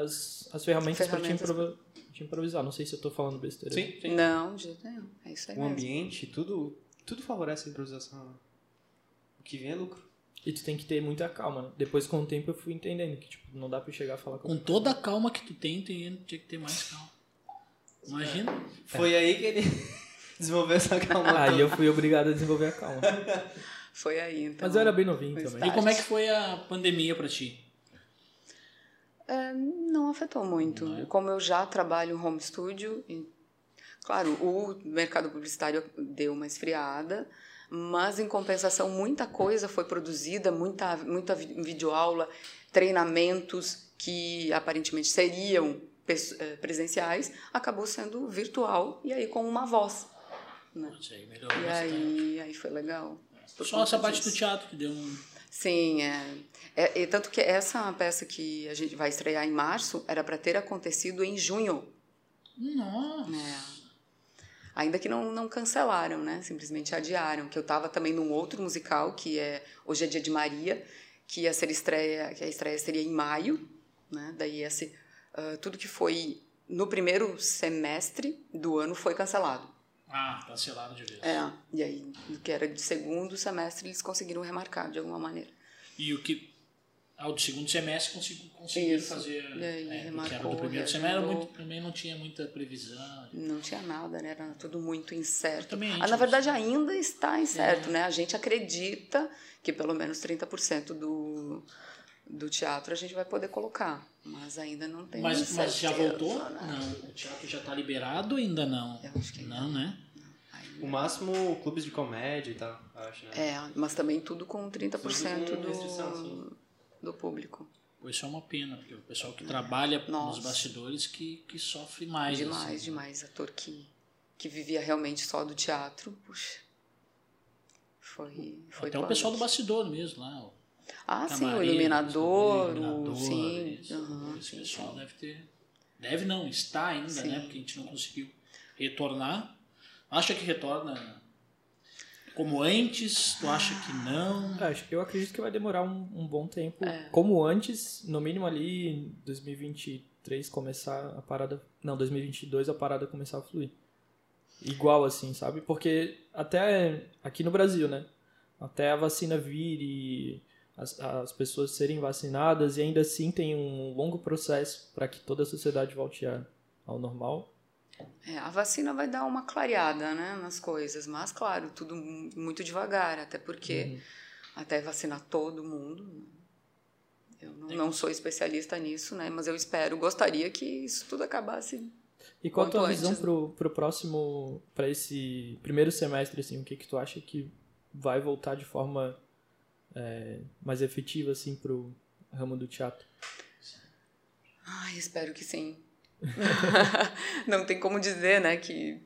as, as ferramentas pra te, Ferramentas. te improvisar. Não sei se eu tô falando besteira. Sim, sim. Não, de jeito nenhum. É isso aí O mesmo. ambiente, tudo, tudo favorece a improvisação. né? O que vem é lucro. E tu tem que ter muita calma, né? Depois, com o tempo, eu fui entendendo que, tipo, não dá pra chegar e falar com Com toda a calma que tu tem, tem tinha que ter mais calma. Imagina. Foi aí que ele desenvolveu essa calma. Aí eu fui obrigado a desenvolver a calma. Foi aí, então. Mas eu era bem novinho também. E como é que foi a pandemia pra ti? É, não afetou muito. Não é? Como eu já trabalho em home studio, e, claro, o mercado publicitário deu uma esfriada, mas em compensação muita coisa foi produzida, muita, muita vi- videoaula, treinamentos que aparentemente seriam eh, presenciais, acabou sendo virtual e aí com uma voz. Né? Melhorou E aí, aí foi legal. por Só essa parte do teatro que deu um. Sim, é. é. E tanto que essa peça que a gente vai estrear em março era para ter acontecido em junho. Nossa! É. Ainda que não, não cancelaram, né? Simplesmente adiaram. Que eu estava também num outro musical, que é Hoje é Dia de Maria, que ia ser estreia, que a estreia seria em maio, né? Daí esse, ah, tudo que foi no primeiro semestre do ano foi cancelado. Ah, cancelaram de vez. É. E aí, que era de segundo semestre, eles conseguiram remarcar de alguma maneira. E o que. Ao do segundo semestre consegui- conseguiram Isso. fazer. E aí, é, porque era remarcou, do primeiro semestre muito, também não tinha muita previsão. Não tinha nada, né? Era tudo muito incerto. Também a Ah, na verdade, ainda está incerto, né? A gente acredita que pelo menos 30% do, do teatro a gente vai poder colocar. Mas ainda não tem Mas, mas já voltou? né? Não. O teatro já tá liberado ainda não? Eu acho que Não, né? O máximo, clubes de comédia e tal, acho, né? É, mas também tudo com 30% Tudo com restrição, sim. do, do público. Pois isso é uma pena, porque o pessoal que trabalha Nossa. nos bastidores que, que sofre mais. demais, assim. demais. Ator que, que vivia realmente só do teatro, puxa. Foi, foi Até o pessoal do bastidor mesmo lá. Ah, sim, o iluminador, o iluminador, o, sim. isso. aham, Esse sim, pessoal sim. deve ter. Deve não, está ainda, Sim. né? Porque a gente não conseguiu retornar. Acha que retorna como antes? Tu acha que não? Acho- eu acredito que vai demorar um, um bom tempo. É. Como antes, no mínimo ali em 2023 começar a parada. Não, 2022 a parada começar a fluir. Igual assim, sabe? Porque até aqui no Brasil, né? Até a vacina vir e as, as pessoas serem vacinadas e ainda assim tem um longo processo para que toda a sociedade volte ao normal. É, a vacina vai dar uma clareada né, nas coisas, mas claro, tudo mu- muito devagar, até porque Uhum. até vacinar todo mundo. né. Eu não, Tem não sou especialista nisso, né? Mas eu espero, gostaria que isso tudo acabasse. E qual a tua Quanto visão antes, pro, pro próximo, para esse primeiro semestre, assim, o que que tu acha que vai voltar de forma é, mais efetiva assim pro ramo do teatro? Ai, espero que sim. não tem como dizer, né, que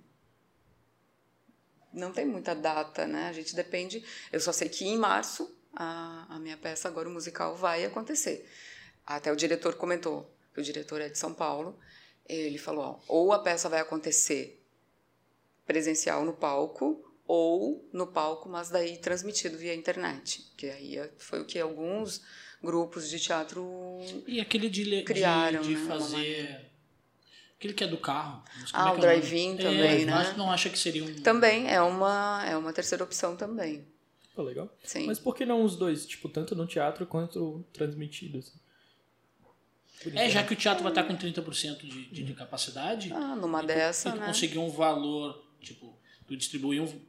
não tem muita data, né? A gente depende. Eu só sei que em março a, a minha peça agora o musical vai acontecer. Até o diretor comentou, o diretor é de São Paulo, ele falou, ó, ou a peça vai acontecer presencial no palco ou no palco, mas daí transmitido via internet, que aí é, foi o que alguns grupos de teatro e aquele de, criaram, de, de né, fazer aquele que é do carro. Ah, é o drive-in é, também, né? Mas não acha que seria um Também é uma é uma terceira opção também. Pô, legal. Sim. Mas por que não os dois? Tipo, tanto no teatro quanto transmitido? Assim? É, já que o teatro vai estar com 30% de, de, de capacidade. Ah, numa e dessa, tu, e tu né? conseguir um valor, tipo, tu distribuir um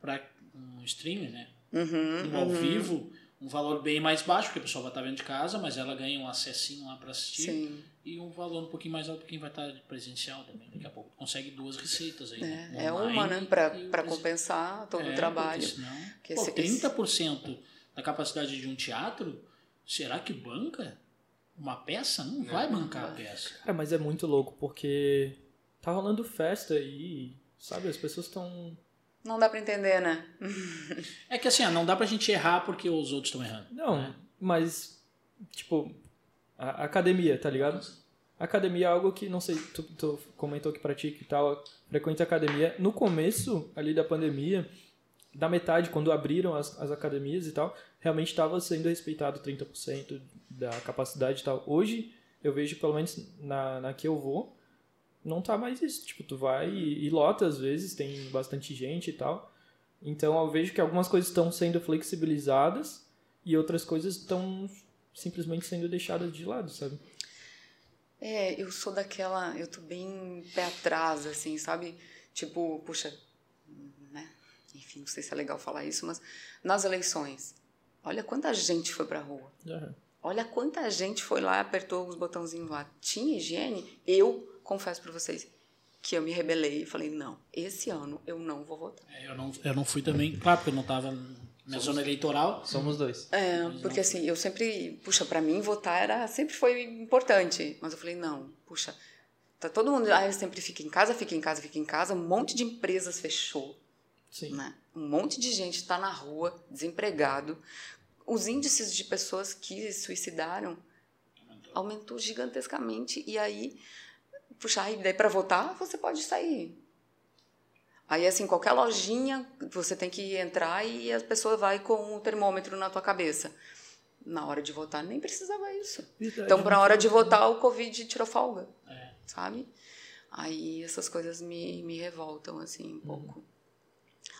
para um streaming, né? Uhum, No ao uhum. vivo, um valor bem mais baixo, porque a pessoa vai estar vendo de casa, mas ela ganha um acessinho lá para assistir. Sim. E um valor um pouquinho mais alto para quem vai estar presencial também. Daqui a pouco consegue duas receitas aí. É, né? é Online uma, né? Para o compensar todo É, o trabalho. porque Senão, Que pô, esse- 30% da capacidade de um teatro, será que banca uma peça? Não vai bancar a peça. Cara, mas é muito louco, porque tá rolando festa e, sabe, as pessoas estão. Não dá para entender, né? É que assim, ah, não dá pra gente errar porque os outros estão errando. Não, né? mas, tipo, a a academia, tá ligado? Academia é algo que, não sei, tu, tu comentou que pratica e tal, frequenta academia. No começo ali da pandemia, da metade, quando abriram as, as academias e tal, realmente estava sendo respeitado 30% da capacidade e tal. Hoje, eu vejo, pelo menos na, na que eu vou, não tá mais isso. Tipo, tu vai e, e lota às vezes, tem bastante gente e tal. Então eu vejo que algumas coisas estão sendo flexibilizadas e outras coisas estão simplesmente sendo deixadas de lado, sabe? É, eu sou daquela. Eu tô bem pé atrás, assim, sabe? Tipo, puxa, né? Enfim, não sei se é legal falar isso, mas nas eleições, olha quanta gente foi pra rua. Aham. Olha quanta gente foi lá e apertou os botãozinhos lá. Tinha higiene? Eu confesso pra vocês que eu me rebelei e falei: não, esse ano eu não vou votar. É, Eu não, eu não fui também, claro, porque eu não estava na zona eleitoral. Somos dois. É, porque assim, eu sempre, puxa, pra mim votar era sempre foi importante, mas eu falei, não, puxa, tá todo mundo, ah, sempre fica em casa, fica em casa, fica em casa, um monte de empresas fechou, Sim. né? Um monte de gente está na rua, desempregado. Os índices de pessoas que se suicidaram aumentou gigantescamente e aí, puxa, aí daí para votar, você pode sair. Aí, assim, qualquer lojinha, você tem que entrar e a pessoa vai com o termômetro na tua cabeça. Na hora de votar, nem precisava isso. Verdade, Então, para a né? hora de votar, o Covid tirou folga. É. Sabe? Aí, essas coisas me, me revoltam, assim, um pouco.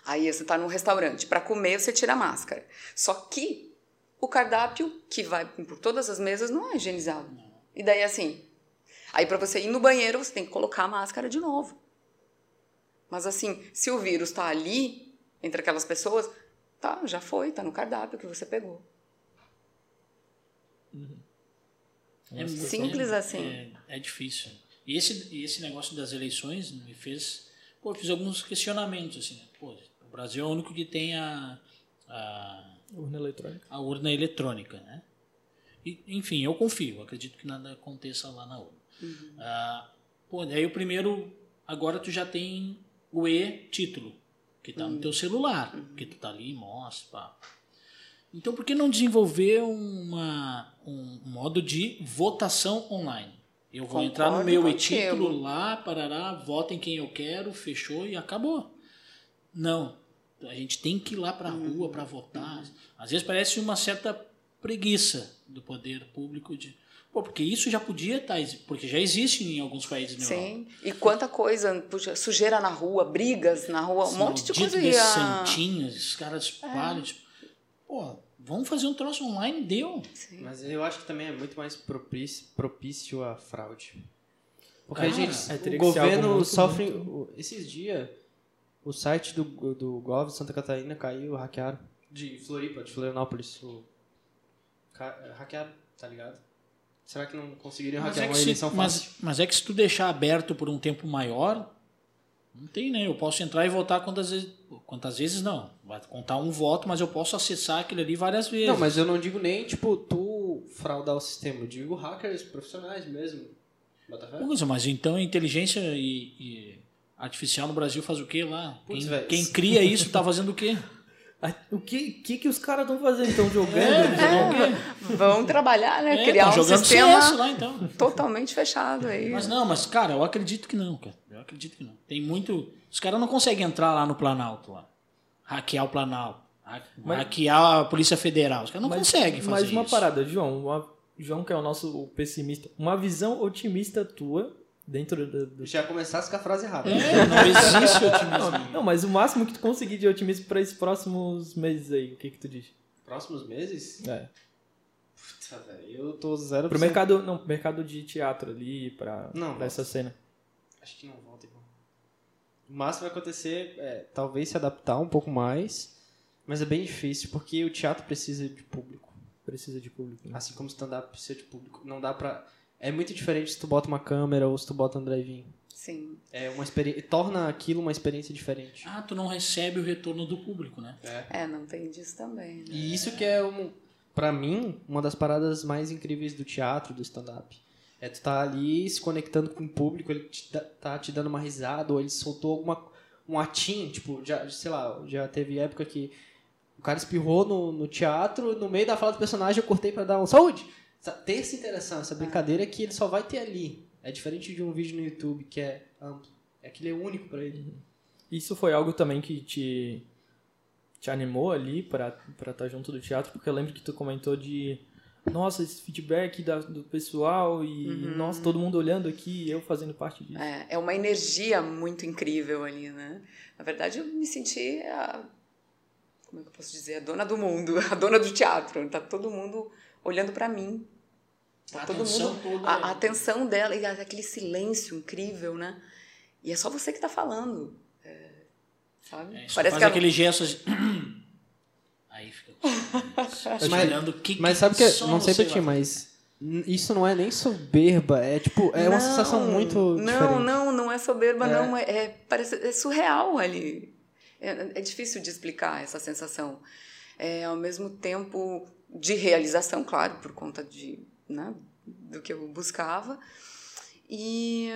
Aí, você tá num restaurante. Para comer, você tira a máscara. Só que o cardápio, que vai por todas as mesas, não é higienizado. E daí, assim... Aí, para você ir no banheiro, você tem que colocar a máscara de novo. Mas assim, se o vírus está ali, entre aquelas pessoas, tá, já foi, tá no cardápio que você pegou. É muito- Simples é- assim. É, é difícil. E esse, esse negócio das eleições me fez. Pô, eu fiz alguns questionamentos, assim. né? Pô, o Brasil é o único que tem a, a, Urna eletrônica. a urna eletrônica, né? E, enfim, eu confio, acredito que nada aconteça lá na urna. Ah, pô, daí o primeiro, agora tu já tem o e-título, que tá no teu celular, que tu tá ali e mostra, pá. Então por que não desenvolver uma, um modo de votação online? Eu vou entrar no Concordo meu e-título lá, parará, votem quem eu quero, fechou e acabou. Não. A gente tem que ir lá para a Uhum. rua para votar. Às vezes parece uma certa preguiça do poder público de. Pô, porque isso já podia estar. Porque já existe em alguns países na Europa. Sim. E quanta coisa, puxa, sujeira na rua, brigas na rua, um monte de coisa ia. santinhos, esses caras espalham. Tipo, pô, vamos fazer um troço online, deu. Sim. Mas eu acho que também é muito mais propício, propício à fraude. Porque Cara, a gente, é, o governo muito, sofre. o- Esses dias, o site do, do Gov de Santa Catarina caiu, hackearam. De Floripa, de Florianópolis. O, hackearam, tá ligado? Será que não conseguiriam Mas hackear é, uma se, eleição mas, fácil? mas é que se tu deixar aberto por um tempo maior, Não tem, né? Eu posso entrar e votar quantas vezes. Quantas vezes não. Vai contar um voto, mas eu posso acessar aquele ali várias vezes. Não, mas eu não digo nem, tipo, tu fraudar o sistema. Eu digo hackers profissionais mesmo. Mas então a inteligência e, e artificial no Brasil faz o quê lá? Putz, quem, quem cria isso tá fazendo o quê? O que, que, que os caras estão fazendo? Estão jogando? É, quê? Vão trabalhar, né? É, Criar tá um jogando sistema lá então. totalmente fechado aí. Mas não, mas cara, eu acredito que não, cara. Eu acredito que não. Tem muito. Os caras não conseguem entrar lá no Planalto lá. Hackear o Planalto. Hackear a Polícia Federal. Os caras não Mas- conseguem fazer Mas uma isso. parada, João, uma- João que é o nosso pessimista, uma visão otimista tua dentro do... do- Já começasse com a frase errada. É, não existe otimismo. Não, mas o máximo que tu conseguir de otimismo para esses próximos meses aí, o que que tu diz? Próximos meses? É. Puta, velho. Eu tô zero Pro mercado, não, mercado de teatro ali, pra, Não, pra essa cena. Acho que não volta, irmão. O máximo vai acontecer é talvez se adaptar um pouco mais, mas é bem difícil, porque o teatro precisa de público. Precisa de público. né? Assim como o stand-up precisa de público. Não dá pra. É muito diferente se tu bota uma câmera ou se tu bota um drive-in. Sim. É uma experiência. Torna aquilo uma experiência diferente. Ah, tu não recebe o retorno do público, né? É, não tem disso também. Né? E isso que é, um, pra mim, uma das paradas mais incríveis do teatro, do stand-up. É tu tá ali se conectando com o público, ele te dá- tá te dando uma risada, ou ele soltou alguma, um atim, tipo, já, sei lá, já teve época que o cara espirrou no, no teatro, no meio da fala do personagem eu cortei pra dar um saúde. Ter essa interação, essa brincadeira que ele só vai ter ali. É diferente de um vídeo no YouTube que é amplo. É aquele é único pra ele. Isso foi algo também que te, te animou ali pra estar tá junto do teatro, porque eu lembro que tu comentou de nossa, esse feedback da- do pessoal e nossa, todo mundo olhando aqui e eu fazendo parte disso. É, é uma energia muito incrível ali, né? Na verdade, eu me senti a. Como é que eu posso dizer? A dona do mundo, a dona do teatro. Tá todo mundo olhando pra mim. Tá A todo atenção mundo. toda A, é- a atenção dela e aquele silêncio incrível, né? E é só você que tá falando. É, sabe? É, Parece faz que ela- aquele gesto assim. Aí fica. Olhando o que Mas que sabe que, som não sei pra ti, mas isso não é nem soberba, é tipo, é uma Não, sensação muito Não, diferente. não, não é soberba, É. não. É, é- parece, é surreal ali. É, é difícil de explicar essa sensação. É, ao mesmo tempo de realização, claro, por conta de, né, do que eu buscava. E,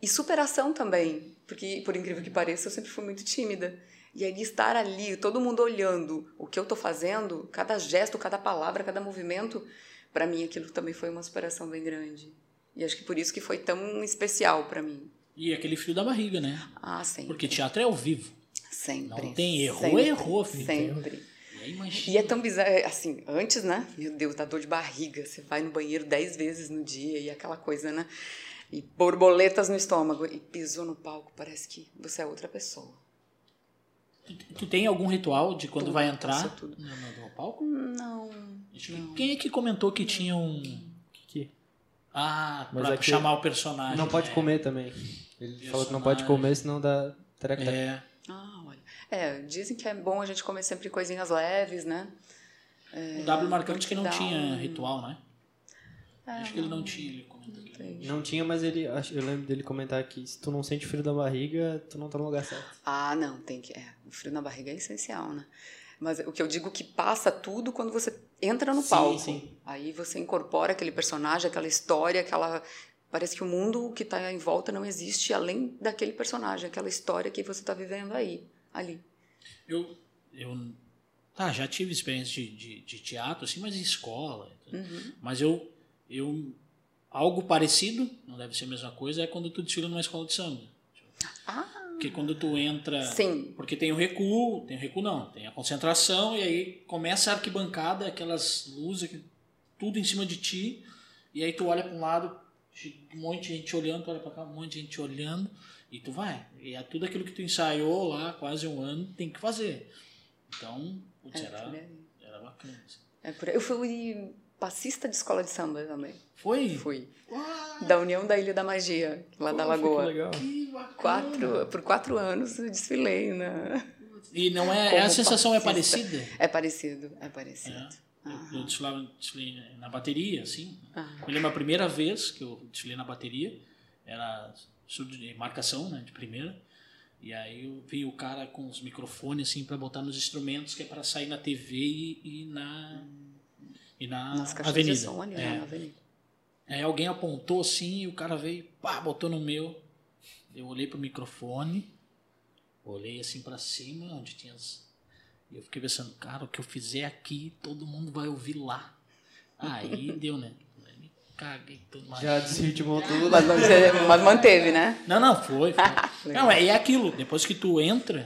e superação também, porque, por incrível que pareça, eu sempre fui muito tímida. E aí estar ali, todo mundo olhando o que eu estou fazendo, cada gesto, cada palavra, cada movimento, para mim aquilo também foi uma superação bem grande. E acho que por isso que foi tão especial para mim. E aquele frio da barriga, né? Ah. Porque teatro é ao vivo. Sempre. Não tem erro, sempre, errou, filho. Sempre. E imagina. E é tão bizarro, é, assim, antes, né? Meu Deus, dá dor de barriga. Você vai no banheiro dez vezes no dia e aquela coisa, né? E borboletas no estômago. E pisou no palco, parece que você é outra pessoa. Tu, tu tem algum ritual de quando Tudo, vai entrar faço tudo. no, no- no palco? Não. Que- Quem é que comentou que tinha um. Que- Ah, Mas pra é que- chamar o personagem. Não pode né? comer também. Ele falou que não pode Personagem. comer, senão dá treco. É. Ah. É, dizem que é bom a gente comer sempre coisinhas leves, né? O W marcante que não tinha um- ritual, né? Acho que ele não tinha, ele aqui. Não tinha, mas ele. Eu lembro dele comentar aqui: se tu não sente frio da barriga, tu não tá no lugar certo. Ah, não, tem que. É, o frio na barriga é essencial, né? Mas o que eu digo que passa tudo quando você entra no Sim, palco. sim. Aí você incorpora aquele personagem, aquela história, aquela. Parece que o mundo que está em volta não existe além daquele personagem, aquela história que você está vivendo aí, ali. Eu. eu tá, já tive experiência de, de, de teatro, assim, mas em escola. Uhum. Mas eu, eu. Algo parecido, não deve ser a mesma coisa, é quando tu desfila numa escola de samba. Ah, Porque quando tu entra. sim. Porque tem o recuo, tem o recuo não, tem a concentração, e aí começa a arquibancada, aquelas luzes, tudo em cima de ti, e aí tu olha para um lado, um monte de gente olhando, tu olha para cá, um monte de gente olhando, e tu vai. E é tudo aquilo que tu ensaiou lá quase um ano, tem que fazer. Então, putz, É, era, era bacana. assim. É por aí. Eu fui passista de escola de samba também. Foi? Fui. Da União da Ilha da Magia, lá da Poxa, que Lagoa. legal. Que bacana. Quatro, por quatro anos eu desfilei, né? E não é, Como a sensação é passista. parecida? É parecido, é parecido. É. Eu, eu desfilava, desfilei na bateria, assim. Ah. Eu lembro a primeira vez que eu desfilei na bateria, era surdo de marcação, né, de primeira. E aí eu vi o cara com os microfones assim para botar nos instrumentos que é para sair na TV e, e na e na Nas avenida. de som ali, né, É. na avenida. Aí alguém apontou assim e o cara veio, pá, botou no meu. Eu olhei pro microfone, olhei assim pra cima, onde tinha as. E eu fiquei pensando, cara, o que eu fizer aqui, todo mundo vai ouvir lá. Aí deu, né? Caguei tudo mais. Já desritimou tudo. Mas, você- mas manteve, né? Não, não, foi. foi. Não, é, é aquilo. Depois que tu entra,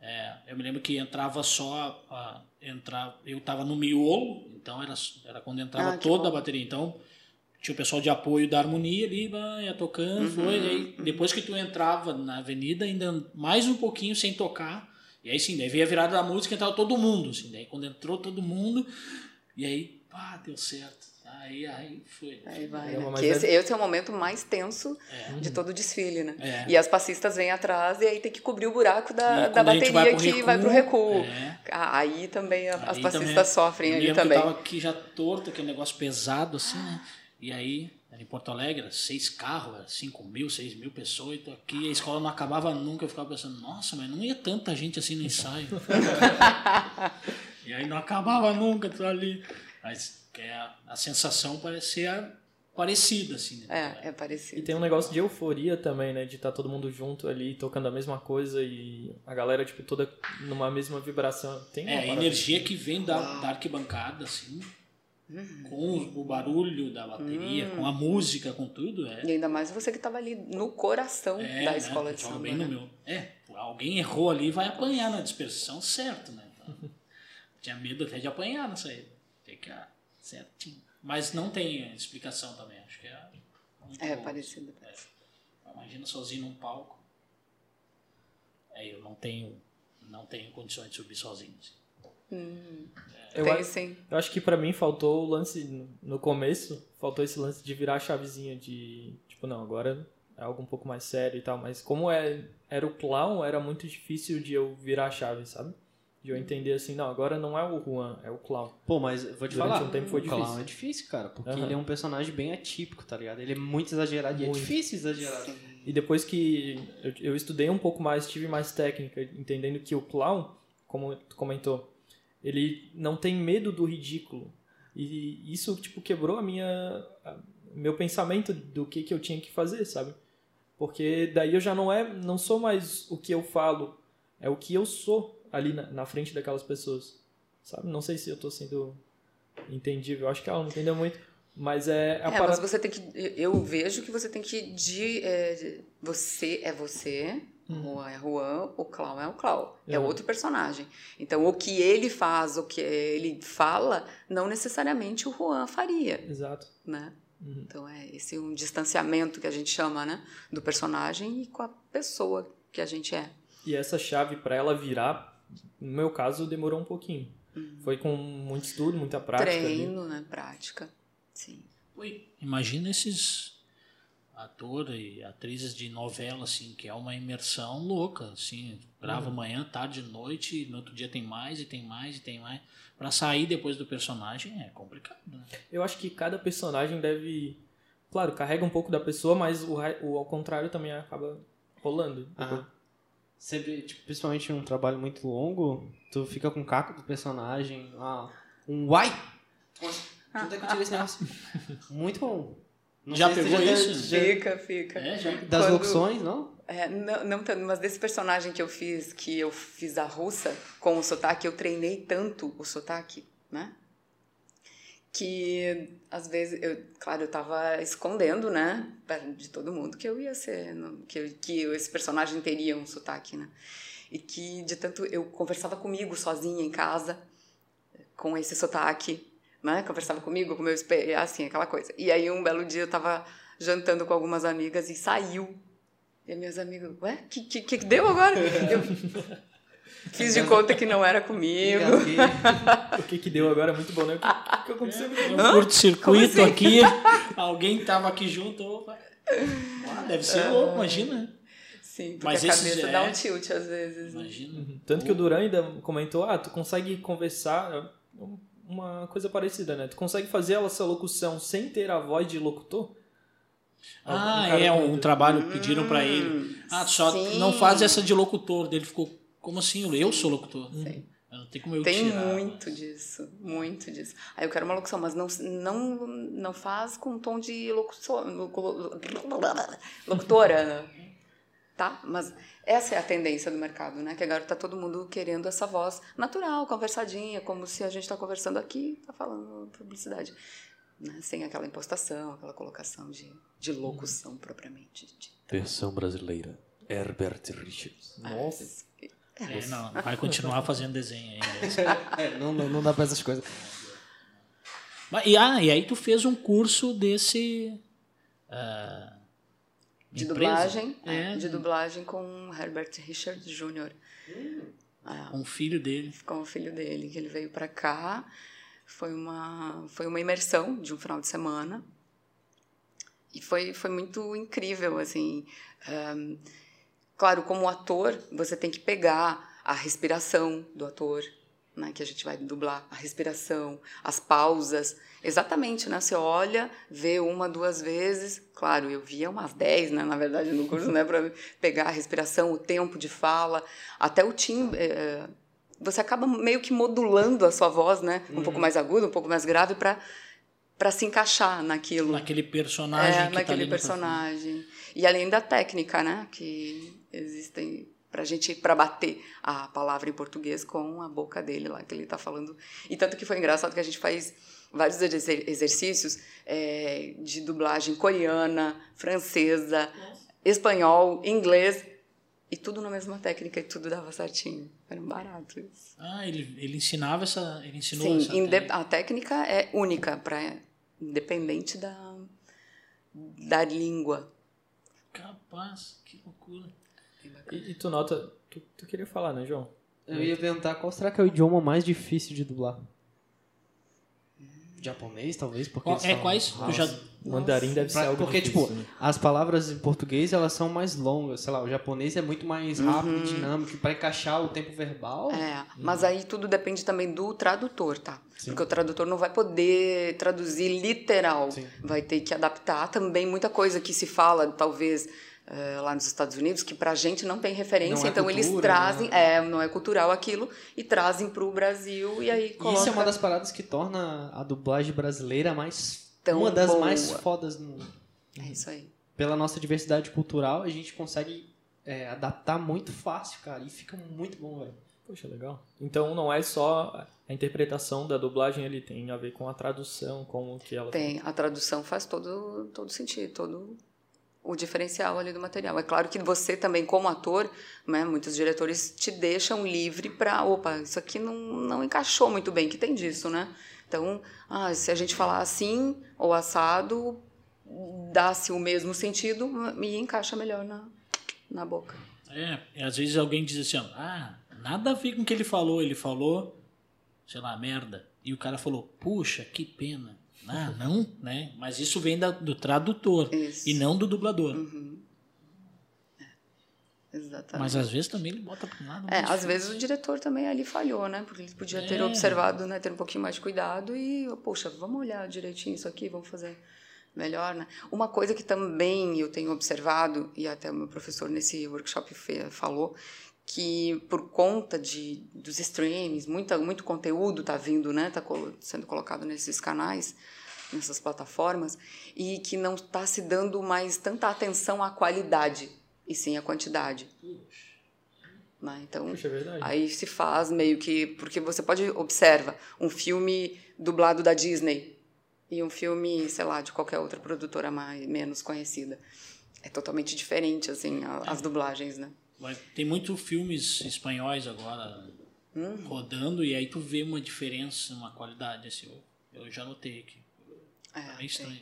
é, eu me lembro que entrava só. a- entrar, eu tava no miolo, então era, era quando entrava Ah, toda a bom. bateria. Então tinha o pessoal de apoio da harmonia ali, ia tocando, Uhum, foi. Aí, depois que tu entrava na avenida, ainda mais um pouquinho sem tocar. E aí sim, daí veio a virada da música e entrava todo mundo. Assim, daí quando entrou todo mundo, e aí, pá, deu certo. Aí, aí foi. Aí vai, É, né? mas Que é- esse, esse é o momento mais tenso É. de todo o desfile, né? É. E as passistas vêm atrás e aí tem que cobrir o buraco da, da vai bateria pro que vai pro recuo. é. Aí também a- as Aí passistas também- sofrem eu ali também. Que eu tava aqui já torto, aquele negócio pesado assim, né? E aí, em Porto Alegre, seis carros, cinco mil, seis mil pessoas, e tô aqui, a escola não acabava nunca. Eu ficava pensando, nossa, mas não ia tanta gente assim no ensaio. e aí não acabava nunca, tô ali. Mas que é a, a sensação parece ser a- parecida, assim, né? É, é E parecido. tem um negócio de euforia também, né? De estar todo mundo junto ali, tocando a mesma coisa e a galera, tipo, toda numa mesma vibração. Tem É, a energia que vem da, da arquibancada, assim, Uhum. com o barulho da bateria, com a música, com tudo, é. E ainda mais você que estava ali no coração É, da né, escola de joga samba. bem né? no meu. É, alguém errou ali vai apanhar na dispersão, certo, né? Então, tinha medo até de apanhar nessa aí. Tem que ah, certinho. Mas não tem explicação também, acho que é. muito É bom. parecido. É. Imagina sozinho num palco. É, eu não tenho, não tenho condições de subir sozinho. assim. Eu, Tem a- sim. eu acho que pra mim faltou o lance, no- no começo, faltou esse lance de virar a chavezinha de, tipo, não, agora é algo um pouco mais sério e tal, mas como é, era o clown, era muito difícil de eu virar a chave, sabe? De eu entender assim, não, agora não é o Juan, é o clown. Pô, mas vou te Durante falar, um tempo foi o clown difícil. é difícil, cara, porque Aham. ele é um personagem bem atípico, tá ligado? Ele é muito exagerado e é Muito. difícil exagerar. E depois que eu, eu estudei um pouco mais, tive mais técnica, entendendo que o clown, como tu comentou, ele não tem medo do ridículo. E isso, tipo, quebrou a minha... a- meu pensamento do que, que eu tinha que fazer, sabe? Porque daí eu já não é, não sou mais o que eu falo, é o que eu sou ali na, na frente daquelas pessoas, sabe? Não sei se eu tô sendo entendível, acho que ela não entendeu muito, mas é a É, parada... mas você tem que. Eu vejo que você tem que. De, é, de- você é você, Juan é Juan, o clown é o clown. É Uhum. outro personagem. Então, o que ele faz, o que ele fala, não necessariamente o Juan faria, Exato. né? Uhum. Então, é esse um distanciamento que a gente chama, né? Do personagem e com a pessoa que a gente é. E essa chave para ela virar, no meu caso, demorou um pouquinho. Foi com muito estudo, muita prática. ali. Treino, né? Prática. Sim. Ui, imagina esses atores e atrizes de novela, assim, que é uma imersão louca, assim, grava manhã, tarde, noite, e no outro dia tem mais, e tem mais, e tem mais. Pra sair depois do personagem é complicado, né? Eu acho que cada personagem deve. Claro, carrega um pouco da pessoa, mas o, o ao contrário também acaba rolando. Ah. Sempre, tipo, principalmente um trabalho muito longo, tu fica com o caco do personagem, ah, um uai! Onde é que eu tirei esse negócio? Muito bom. Não Já pegou já- isso? já- Fica, fica. É, já. das Quando- locuções, não? É, não, não tanto, mas desse personagem que eu fiz, que eu fiz a russa com o sotaque, eu treinei tanto o sotaque, né? Que às vezes, eu, claro, eu tava escondendo, né, de todo mundo que eu ia ser, que, que esse personagem teria um sotaque, né? E que de tanto eu conversava comigo sozinha em casa, com esse sotaque, né? Conversava comigo, com meu espelho, assim, aquela coisa. E aí um belo dia eu tava jantando com algumas amigas e saiu e as minhas amigas, ué, que, que, que deu agora? Eu fiz de conta que não era comigo. O que que deu agora é muito bom, né? O que, que aconteceu? Um curto-circuito assim? aqui, alguém tava aqui junto, opa. Ah, deve ser louco, imagina. Sim, porque Mas a cabeça é- dá um tilt às vezes. né? Imagina. Tanto que o Duran ainda comentou, ah, tu consegue conversar, é uma coisa parecida, né? Tu consegue fazer essa locução sem ter a voz de locutor? Ah, cara é do- um trabalho que pediram pra ele. Ah, só Hum, sim. não faz essa de locutor. Daí Ele ficou, como assim? Eu sou locutor. Sim. Eu Não tem como eu Tem tirar. muito disso, muito disso. Aí eu quero uma locução, mas não, não, não faz com tom de locução, locutora, né? tá? Mas essa é a tendência do mercado, né? Que agora tá todo mundo querendo essa voz natural, conversadinha, como se a gente está conversando aqui, tá falando publicidade, né? Sem aquela impostação, aquela colocação de, de locução propriamente. dita. Versão brasileira. Herbert Richards. Nossa. É, não, vai continuar fazendo desenho ainda. É, não, não, não dá pra essas coisas. Mas, e, ah, e aí tu fez um curso desse. ah, De empresa? dublagem, é, É, de dublagem com Herbert Richards Jr. com o filho dele. com o filho dele, que ele veio para cá. Foi uma, foi uma imersão de um final de semana. E foi, foi muito incrível, assim. Ahn, claro, como ator, você tem que pegar a respiração do ator, né, que a gente vai dublar, a respiração, as pausas. Exatamente, né? Você olha, vê uma, duas vezes. Claro, eu via umas dez, né, na verdade, no curso, né, para pegar a respiração, o tempo de fala, até o timbre. eh, você acaba meio que modulando a sua voz, né? Um pouco mais aguda, um pouco mais grave, para para se encaixar naquilo. Naquele personagem É, que naquele tá personagem. E além da técnica, né? Que existem pra gente para bater a palavra em português com a boca dele lá que ele tá falando. E tanto que foi engraçado que a gente faz vários exer- exercícios é, de dublagem coreana, francesa, espanhol, inglês e tudo na mesma técnica e tudo dava certinho. Era um barato isso. Ah, ele, ele ensinava essa. Ele ensinou Sim, essa. técnica. a técnica é única para independente da da língua. Capaz, que loucura. E, e tu nota. Tu, tu queria falar, né, João? Eu ia perguntar qual será que é o idioma mais difícil de dublar? Japonês, talvez? Porque Qual- é falam quais? Tu já, Mandarim deve ser algo porque, difícil, tipo, né? as palavras em português, elas são mais longas. Sei lá, o japonês é muito mais rápido e dinâmico. Pra encaixar o tempo verbal... É, mas aí tudo depende também do tradutor, tá? Porque o tradutor não vai poder traduzir literal. Sim. Vai ter que adaptar também muita coisa que se fala, talvez, eh, lá nos Estados Unidos, que pra gente não tem referência. Não é então eles cultura, trazem, né? é, não é cultural aquilo, e trazem pro Brasil e aí coloca... isso é uma das paradas que torna a dublagem brasileira mais... Tão uma das boa. mais fodas no, É isso aí. pela nossa diversidade cultural, a gente consegue é, adaptar muito fácil, cara, e fica muito bom, velho. Poxa, legal. Então não é só a interpretação da dublagem ali, tem a ver com a tradução, como que ela... Tem, a tradução faz todo, todo sentido, todo o diferencial ali do material. É claro que você também, como ator, né, muitos diretores te deixam livre para, opa, isso aqui não, não encaixou muito bem, que tem disso, né? Então, ah, se a gente falar assim ou assado, dá-se o mesmo sentido e encaixa melhor na, na boca. É, às vezes alguém diz assim, ah, nada a ver com o que ele falou. Ele falou, sei lá, merda. E o cara falou, puxa, que pena. Ah, não, né? Mas isso vem da- do tradutor Isso. e não do dublador. Uhum. É, exatamente. Mas às vezes também ele bota pro lado. É, às vezes o diretor também ali falhou, né? Porque ele podia ter É. observado, né? Ter um pouquinho mais de cuidado e, poxa, vamos olhar direitinho isso aqui, vamos fazer melhor, né? Uma coisa que também eu tenho observado, e até o meu professor nesse workshop falou, que por conta de, dos streams, muita, muito conteúdo está vindo, né? Está sendo colocado nesses canais, nessas plataformas, e que não está se dando mais tanta atenção à qualidade, e sim à quantidade. Né? Então, Puxa, é. Aí se faz meio que. Porque você pode. Observa um filme dublado da Disney e um filme, sei lá, de qualquer outra produtora mais, menos conhecida. É totalmente diferente, assim, a- as dublagens, né? Vai- Tem muitos filmes espanhóis agora Hum. rodando e aí tu vê uma diferença, uma qualidade. Assim, eu, eu já notei aqui. É, É meio estranho.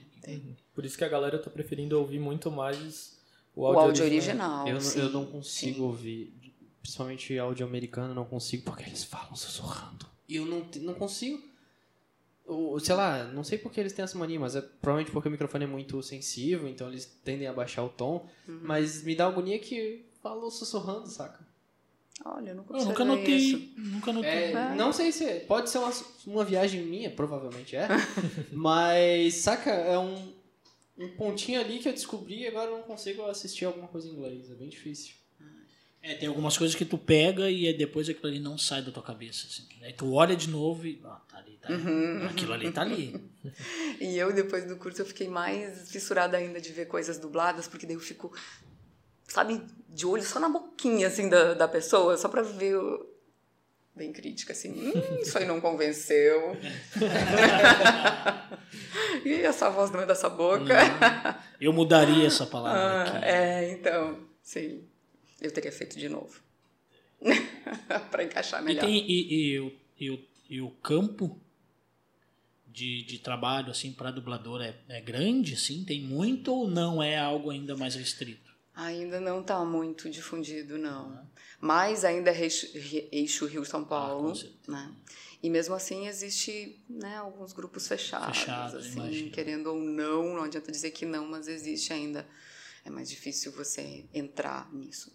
Por isso que a galera tá preferindo ouvir muito mais o O áudio, áudio original. original. eu, não- sim. eu não consigo ouvir, principalmente áudio americano, não consigo porque eles falam sussurrando. E eu não, não consigo. Ou, sei lá, não sei porque eles têm essa mania, mas é provavelmente porque o microfone é muito sensível, então eles tendem a baixar o tom. Uhum. Mas me dá agonia que falou sussurrando, saca? Olha, eu não Eu consigo. nunca notei. Nunca notei. É, Não sei se. Pode ser uma, uma viagem minha, provavelmente é. mas, saca, é um. um pontinho ali que eu descobri e agora eu não consigo assistir alguma coisa em inglês. É bem difícil. É, tem algumas coisas que tu pega e aí depois aquilo ali não sai da tua cabeça. Assim. Aí tu olha de novo e. Ah, tá ali, tá ali. Uhum. Aquilo ali tá ali. E eu, depois do curso, eu fiquei mais fissurada ainda de ver coisas dubladas, porque daí eu fico, sabe, de olho só na boquinha, assim, da, da pessoa, só pra ver. o- Bem crítica, assim. Hum, isso aí não convenceu. e essa voz não é dessa boca. Eu mudaria essa palavra Ah, aqui. é, então, sim. Eu teria feito de novo. pra encaixar E, melhor. tem, e, e, o- e, e o campo de, de trabalho assim para dublador é, é grande, assim? Tem muito ou não é algo ainda mais restrito? Ainda não está muito difundido, não. Mas ainda é eixo, Rio-São Paulo, Ah, com certeza. né? E mesmo assim existe né, alguns grupos fechados, Fechados, assim, imagino. querendo ou não, não adianta dizer que não, mas existe ainda. É mais difícil você entrar nisso.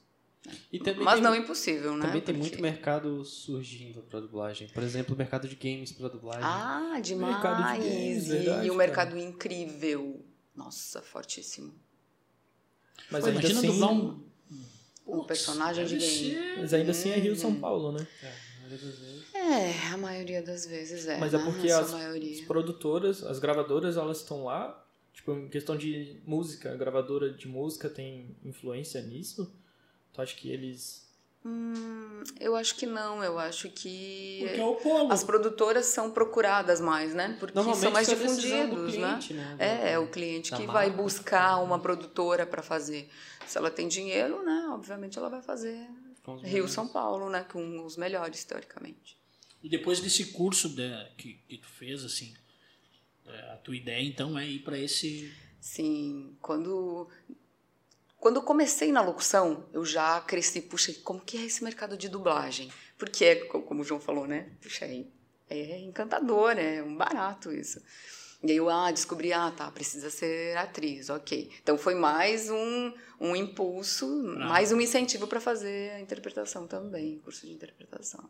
E também Mas tem, não é impossível, né? também tem Porque- muito mercado surgindo pra dublagem. Por exemplo, o mercado de games pra dublagem. Ah, demais! Mercado de games, e verdade, mercado incrível. Nossa, fortíssimo. Mas Pô, ainda imagina assim, dublar um. O personagem de game. mas ainda assim é Rio São Hum. Paulo, né? É, a maioria das vezes. É, a maioria das vezes é. Mas é né? porque A sua as, as produtoras, as gravadoras, elas estão lá. Tipo, em questão de música, a gravadora de música tem influência nisso? Tu acha que eles. Hum, eu acho que não, eu acho que Porque é o polo. as produtoras são procuradas mais, né? Porque são mais do difundidos, né? cliente, né? É, é o cliente da que marca. vai buscar uma produtora para fazer. Se ela tem dinheiro, né? Obviamente ela vai fazer Rio. São Paulo, né? Com os melhores, teoricamente. E depois desse curso de- que, que tu fez, assim, é, a tua ideia então é ir para esse. Sim, quando quando eu comecei na locução, eu já cresci, puxa, como que é esse mercado de dublagem? Porque é, co- como o João falou, né? Puxa, é, é encantador, é um barato isso. E aí eu ah, descobri, ah, tá, precisa ser atriz, ok. Então foi mais um, um impulso, mais um incentivo para fazer a interpretação também, curso de interpretação.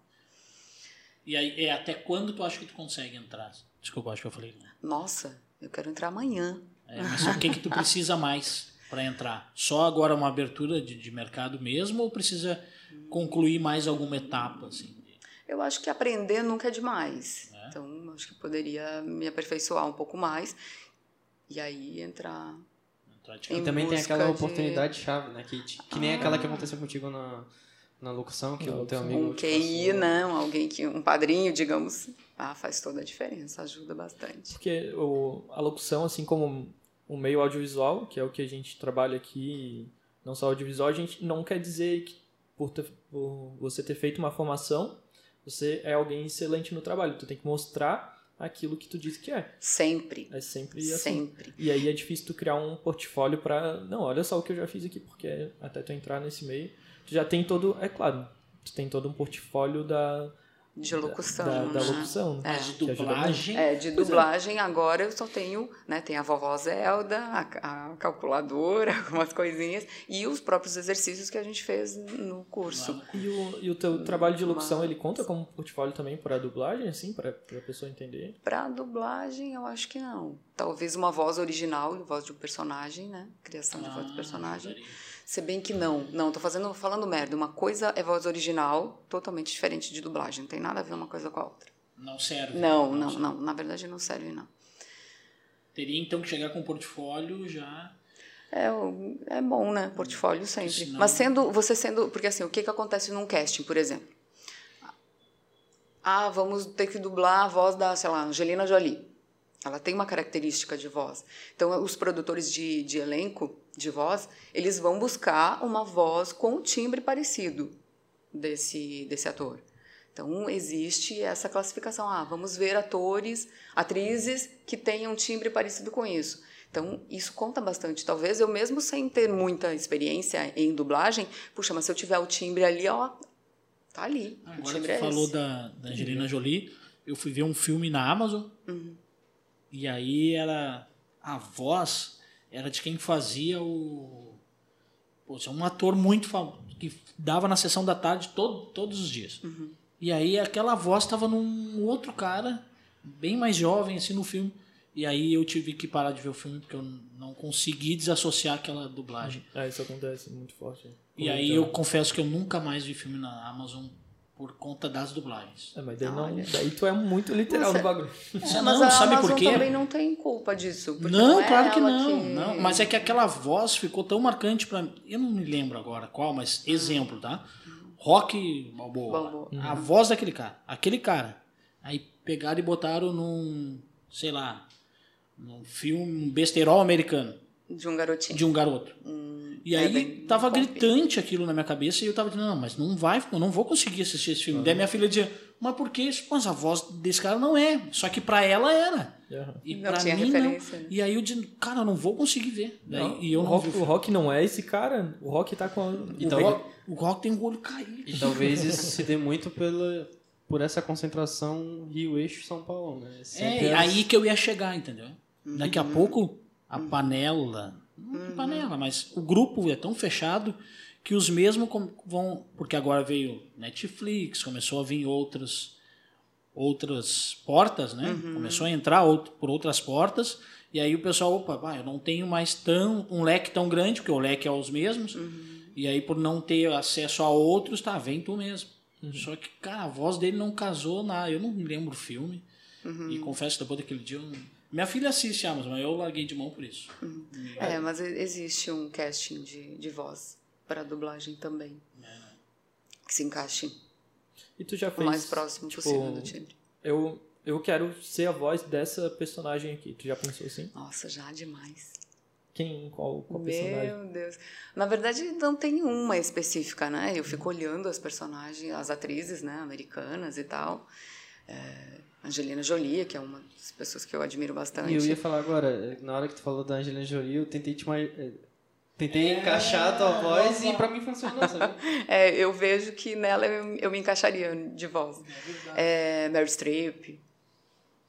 E aí, é, até quando tu acha que tu consegue entrar? Desculpa, acho que eu falei. Nossa, eu quero entrar amanhã. É, mas o que que tu precisa mais para entrar? Só agora uma abertura de, de mercado mesmo ou precisa concluir mais alguma etapa, assim? Eu acho que aprender nunca é demais. É? Então, acho que poderia me aperfeiçoar um pouco mais e aí entrar. Entrar E também tem aquela de- oportunidade chave, né? Que, que nem aquela que aconteceu contigo na, na locução, que o teu amigo. Um te QI, passou. né? Um Alguém que. Um padrinho, digamos. Ah, faz toda a diferença, ajuda bastante. Porque o, a locução, assim como o meio audiovisual, que é o que a gente trabalha aqui, não só audiovisual, a gente não quer dizer que por, ter- por você ter feito uma formação, você é alguém excelente no trabalho. Tu tem que mostrar aquilo que tu disse que é. Sempre. É sempre assim. Sempre. E aí é difícil tu criar um portfólio pra. Não, olha só o que eu já fiz aqui, porque até tu entrar nesse meio, tu já tem todo. É claro, tu tem todo um portfólio da. De locução. Da, da né? locução. né? Mas de dublagem. É, de é. dublagem agora eu só tenho, né, tem a vovó Zelda, a, a calculadora, algumas coisinhas, e os próprios exercícios que a gente fez no curso. E o, e o teu trabalho de locução, Mas- ele conta como portfólio também para dublagem, assim, para a pessoa entender? Pra dublagem, eu acho que não. Talvez uma voz original, voz de um personagem, né? Criação de voz do Ah, personagem. Se bem que não. Não, tô fazendo, falando merda. Uma coisa é voz original, totalmente diferente de dublagem. Não tem nada a ver uma coisa com a outra. Não serve. Não, não, serve. não. Na verdade, não serve, não. Teria então que chegar com o portfólio já. É, é bom, né? Portfólio sempre. Senão- Mas sendo, você sendo. Porque assim, o que, que acontece num casting, por exemplo? Ah, vamos ter que dublar a voz da, sei lá, Angelina Jolie. Ela tem uma característica de voz. Então, os produtores de, de elenco, de voz, eles vão buscar uma voz com um timbre parecido desse, desse ator. Então, existe essa classificação. Ah, vamos ver atores, atrizes que tenham um timbre parecido com isso. Então, isso conta bastante. Talvez eu mesmo sem ter muita experiência em dublagem, puxa, mas se eu tiver o timbre ali, ó, tá ali. o Agora timbre tu é falou esse. da, da Angelina Jolie. Eu fui ver um filme na Amazon. Uhum. E aí era. A voz era de quem fazia o. Poxa, um ator muito famoso. Que dava na sessão da tarde todo, todos os dias. Uhum. E aí aquela voz estava num outro cara, bem mais jovem, assim, no filme. E aí eu tive que parar de ver o filme porque eu não consegui desassociar aquela dublagem. É, isso acontece muito forte. E aí eu confesso que eu nunca mais vi filme na Amazon por conta das dublagens. É, mas daí, não, daí tu é muito literal no bagulho. É, não, mas a sabe Amazon por quê? também não tem culpa disso. porque Não, é claro que não, não. Mas é que aquela voz ficou tão marcante pra mim. Eu não me lembro agora qual, mas exemplo, tá? Rock Balboa. Balboa. A voz daquele cara. Aquele cara. Aí pegaram e botaram num, sei lá, num filme, um besterol americano De um garotinho. de um garoto. E é aí bem- tava gritante aquilo na minha cabeça e eu tava dizendo, não, mas não vai, eu não vou conseguir assistir esse filme. Daí minha filha dizia, mas por que? isso? Mas a voz desse cara não é. Só que pra ela era. Aham. E Não pra tinha mim não. né? E aí eu disse, cara, eu não vou conseguir ver. Daí, Não, e eu o, não rock, o. Rock não é esse cara. O Rock tá com a... E o, rock, o Rock tem o olho caído. E talvez isso se dê muito pela, por essa concentração Rio-Eixo São Paulo, né? Sempre É, as- aí que eu ia chegar, entendeu? Daqui Uhum. a pouco, a panela. Não panela, mas o grupo é tão fechado que os mesmos vão. Porque agora veio Netflix, começou a vir outras outras portas, né? Uhum. Começou a entrar outro, por outras portas. E aí o pessoal, opa, vai, eu não tenho mais tão, um leque tão grande, porque o leque é os mesmos. Uhum. E aí, por não ter acesso a outros, tá, vem tu mesmo. Só que, cara, a voz dele não casou na. Eu não me lembro o filme. Uhum. E confesso que depois daquele dia. Eu... Minha filha assiste Amazon, mas eu larguei de mão por isso. É, mas existe um casting de, de voz para dublagem também. Que se encaixe E tu já o fez... mais próximo tipo, possível do timbre. Eu, eu quero ser a voz dessa personagem aqui. Tu já pensou assim? Nossa, já demais. Quem? Qual, qual personagem? Meu Deus. Na verdade, não tem uma específica, né? Eu fico olhando as personagens, as atrizes, né, americanas e tal. É, Angelina Jolie, que é uma das pessoas que eu admiro bastante. E eu ia falar agora, na hora que tu falou da Angelina Jolie, eu tentei te mais. Tentei encaixar a tua voz e pra mim funcionou, sabe? É, eu vejo que nela eu, eu me encaixaria de voz. É, Mary Streep,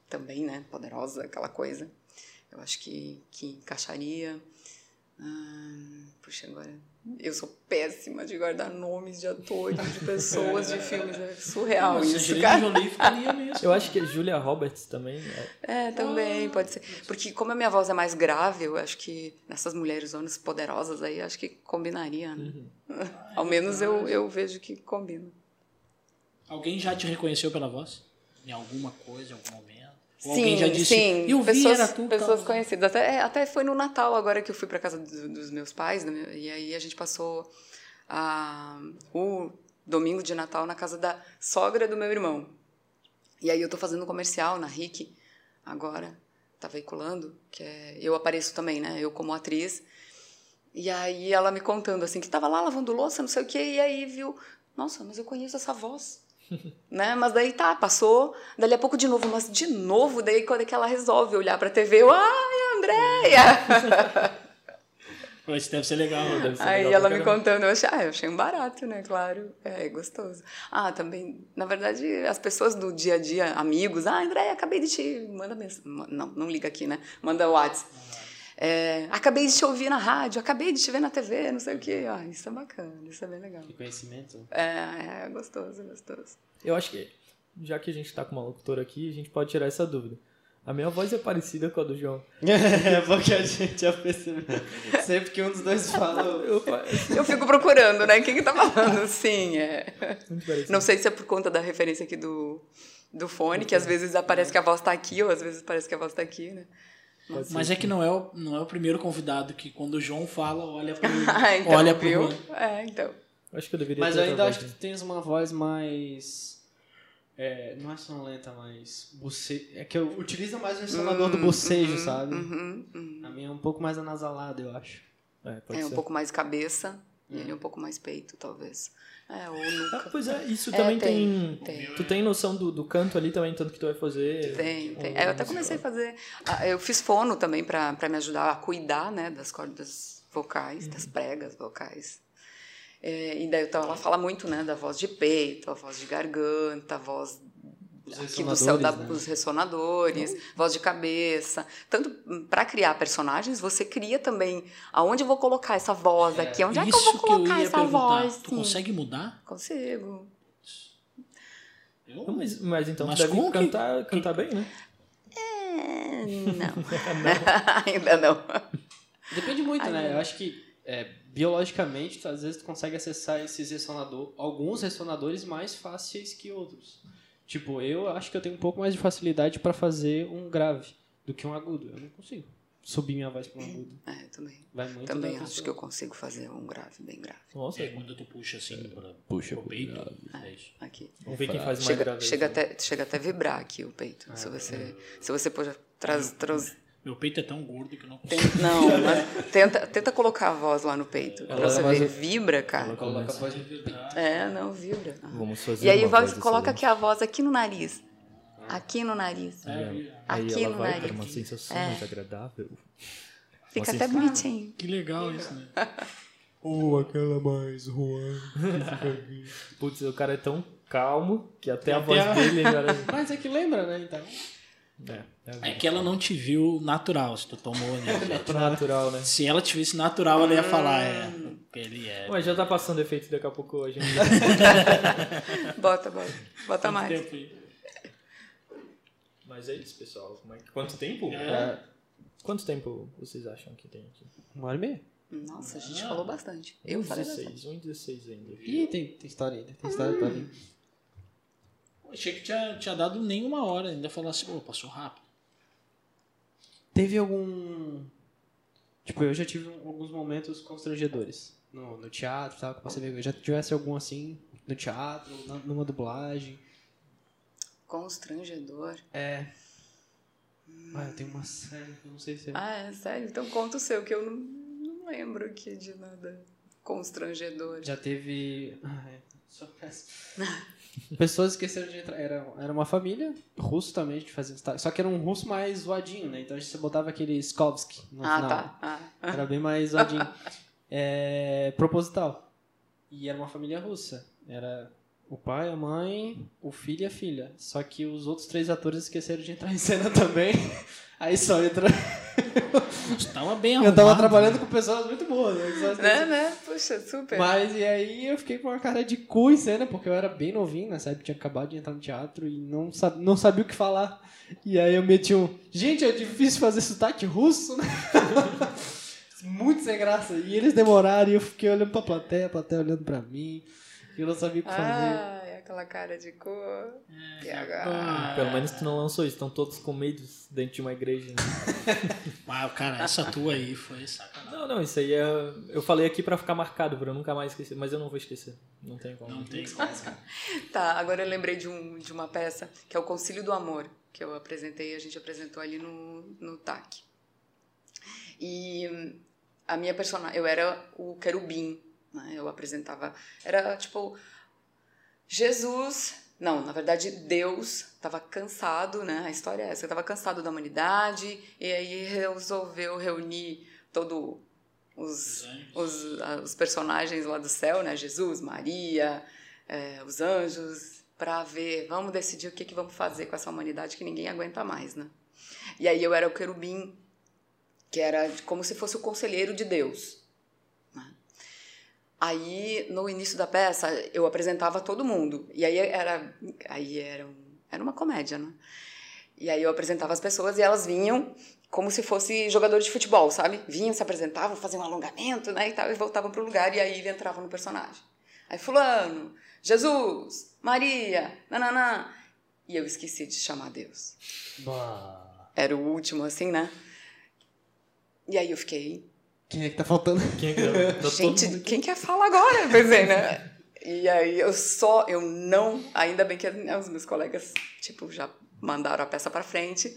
também, né? Poderosa, aquela coisa. Eu acho que, que encaixaria. Hum, puxa, agora. Eu sou péssima de guardar nomes de atores, de pessoas, de filmes. É surreal Mas a isso, Angelina cara. Jolie ficaria mesmo. Eu acho que a Julia Roberts também. é- É, também, pode ser. Porque como a minha voz é mais grave, eu acho que nessas mulheres zonas poderosas aí, acho que combinaria, né? Ao menos eu, eu vejo que combina. Alguém já te reconheceu pela voz? Em alguma coisa, em algum momento? Sim, alguém já disse, sim. eu vi, pessoas, era tu. pessoas tal." conhecidas. Até, é, até foi no Natal agora que eu fui para casa do- dos meus pais, meu- e aí a gente passou a, o domingo de Natal na casa da sogra do meu irmão. E aí eu tô fazendo um comercial na RIC agora, tá veiculando, que é, eu apareço também, né? Eu como atriz. E aí ela me contando assim que tava lá lavando louça, não sei o quê, e aí viu, nossa, mas eu conheço essa voz. Né? Mas daí tá, passou, dali a pouco de novo, mas de novo, daí quando é que ela resolve olhar pra TV, eu, ai, Andréia! Isso deve ser legal. Deve ser Aí legal ela me contando, eu achei, ah, eu achei um barato, né? Claro, é gostoso. Ah, também, na verdade, as pessoas do dia a dia, amigos, ah, Andréia, acabei de te. Manda mensagem. Não, não liga aqui, né? Manda o WhatsApp. É, acabei de te ouvir na rádio, acabei de te ver na TV, não sei o quê. Ah, isso é bacana, isso é bem legal. Reconhecimento. É, é gostoso, é gostoso. Eu acho que, já que a gente tá com uma locutora aqui, a gente pode tirar essa dúvida. A minha voz é parecida com a do João. É, porque a gente já percebeu. Sempre que um dos dois fala. Eu, Eu fico procurando, né? Quem que tá falando? Sim, é. Não sei se é por conta da referência aqui do, do fone, que às vezes aparece que a voz tá aqui, ou às vezes parece que a voz tá aqui, né? Pode ser. Mas é que não é, o, não é o primeiro convidado que quando o João fala, olha pro, Ah, então, olha pro viu? É, então. Acho que eu deveria Mas ter eu ainda acho que tu tens uma voz mais. É, não é sonolenta, mas. Buce... É que eu utilizo mais o resonador do bocejo, sabe? Uhum, uhum. A minha é um pouco mais anasalada, eu acho. né? É, pode É um pouco mais cabeça e ele é um pouco mais peito, talvez. É, ou Ah, nuca. pois é, isso É, também tem, tem, tem. Tu tem noção do, do canto ali também, tanto que tu vai fazer. Tem, tem. É, eu até comecei a fazer. ah, Eu fiz fono também para me ajudar a cuidar né, das cordas vocais, das Uhum. pregas vocais. É, e daí então, ela fala muito né, da voz de peito, a voz de garganta, a voz aqui do céu da, ressonadores, né? dos ressonadores, voz de cabeça. Tanto para criar personagens, você cria também aonde eu vou colocar essa voz aqui, onde é que eu vou colocar ia essa perguntar. voz. Tu sim. consegue mudar? Consigo. Eu? Não, mas, mas então Mas tu deve como que- cantar, cantar bem, né? É, não. Ainda não. Depende muito, né? não. Eu acho que é, biologicamente, tu, às vezes tu consegue acessar esses ressonadores, alguns ressonadores mais fáceis que outros. Tipo, eu acho que eu tenho um pouco mais de facilidade pra fazer um grave do que um agudo. Eu não consigo subir minha voz pra um agudo. É, também. Vai muito Também acho pessoa. que eu consigo fazer um grave, bem grave. Nossa, É quando tu puxa assim pra, Puxa pro peito. É isso. Aqui. vamos ver quem faz mais Chega, grave. chega, até, chega até vibrar aqui o peito. Ah, se você, se você pôr, traz, traz, Meu peito é tão gordo que eu não consigo. não, mas tenta, tenta colocar a voz lá no peito. Pra Ela você é mais ver, vibra, cara. Coloca a voz no peito. É, não, vibra. Ah. Vamos fazer E aí uma vai, voz coloca aqui a voz aqui no nariz. Aqui no nariz. Aí Aqui ela no vai nariz. para uma sensação É. mais agradável. Fica Uma até sensação- bonitinho. Que legal isso, né? Ou aquela mais Juan. Putz, o cara é tão calmo que até a Até voz a- dele agora. Mas é que lembra, né? Então. É, é É que ela não te viu natural, se tu tomou, né? natural, né? Se ela te visse natural, ela ia falar, é. Ele é. Ué, já tá passando efeito daqui a pouco a gente. Bota, bota. Bota Tanto mais. tempo aí. Mas é isso, pessoal. Como é que- Quanto tempo? É. Quanto tempo vocês acham que tem aqui? Uma hora e meia. Nossa, a gente falou bastante. Eu falei bastante. 1,16. 1,16 ainda. Ih, tem, tem história ainda. Tem história pra vir. Achei que tinha, tinha dado nem uma hora, ainda falasse, pô, passou rápido. Teve algum. Tipo, eu já tive alguns momentos constrangedores no, no teatro, tal, que você. Já tivesse algum assim no teatro, na- numa dublagem. Constrangedor. É. Ah, eu tenho uma série, eu não sei se é. Ah, é sério? Então conta o seu, que eu não, não lembro aqui de nada constrangedor. Já teve. Ah, é. Só peço. Pessoas esqueceram de entrar. Era, era uma família, russo também, fazia destaque. Só que era um russo mais zoadinho, né? Então a gente botava aquele Skovsky no Ah, final. tá. Ah. Era bem mais zoadinho. É, proposital. E era uma família russa. Era o pai, a mãe, o filho e a filha. Só que os outros três atores esqueceram de entrar em cena também. Aí só entra. Você tava bem Eu arrumado. tava trabalhando com pessoas muito boas, né? que só Né, né? Puxa, super. Mas e aí eu fiquei com uma cara de cu em cena, porque eu era bem novinho nessa época, tinha acabado de entrar no teatro e não, sab não sabia o que falar. E aí eu meti um. Gente, é difícil fazer sotaque russo, né? Muito sem graça. E eles demoraram e eu fiquei olhando pra plateia, a plateia olhando pra mim. E eu não sabia o que fazer. Ah, é aquela cara de cor. É, E agora? Ah, Pelo menos tu não lançou isso. Estão todos com medo dentro de uma igreja. né? ah, cara, essa tua aí foi sacanagem. Não, não, isso aí é. Eu falei aqui pra ficar marcado, pra eu nunca mais esquecer. Mas eu não vou esquecer. Não tem como. Não tem. Tá, agora eu lembrei de, um, de uma peça que é o Concílio do Amor, que eu apresentei, a gente apresentou ali no, no TAC. E hum, a minha personagem, eu era o querubim, né? Eu apresentava, era tipo Jesus, não, na verdade Deus estava cansado, né? A história é essa, estava cansado da humanidade e aí resolveu reunir todo os, os, os personagens lá do céu, né? Jesus, Maria, eh, os anjos, para ver, vamos decidir o que, que vamos fazer com essa humanidade que ninguém aguenta mais, né? E aí eu era o querubim, que era como se fosse o conselheiro de Deus. Aí, no início da peça, eu apresentava todo mundo. E aí era, aí era, era uma comédia, né? E aí eu apresentava as pessoas e elas vinham como se fosse jogadores de futebol, sabe? Vinham, se apresentavam, faziam um alongamento, né, e tal, e voltavam pro lugar e aí ele entrava no personagem. Aí fulano, Jesus, Maria, nananã. E eu esqueci de chamar Deus. Era o último, assim, né? E aí eu fiquei, Quem é que tá faltando? Quem é que tá todo gente, mundo- quem quer falar agora? Pensei, né? E aí eu só, eu não, ainda bem que os meus colegas, tipo, já mandaram a peça pra frente.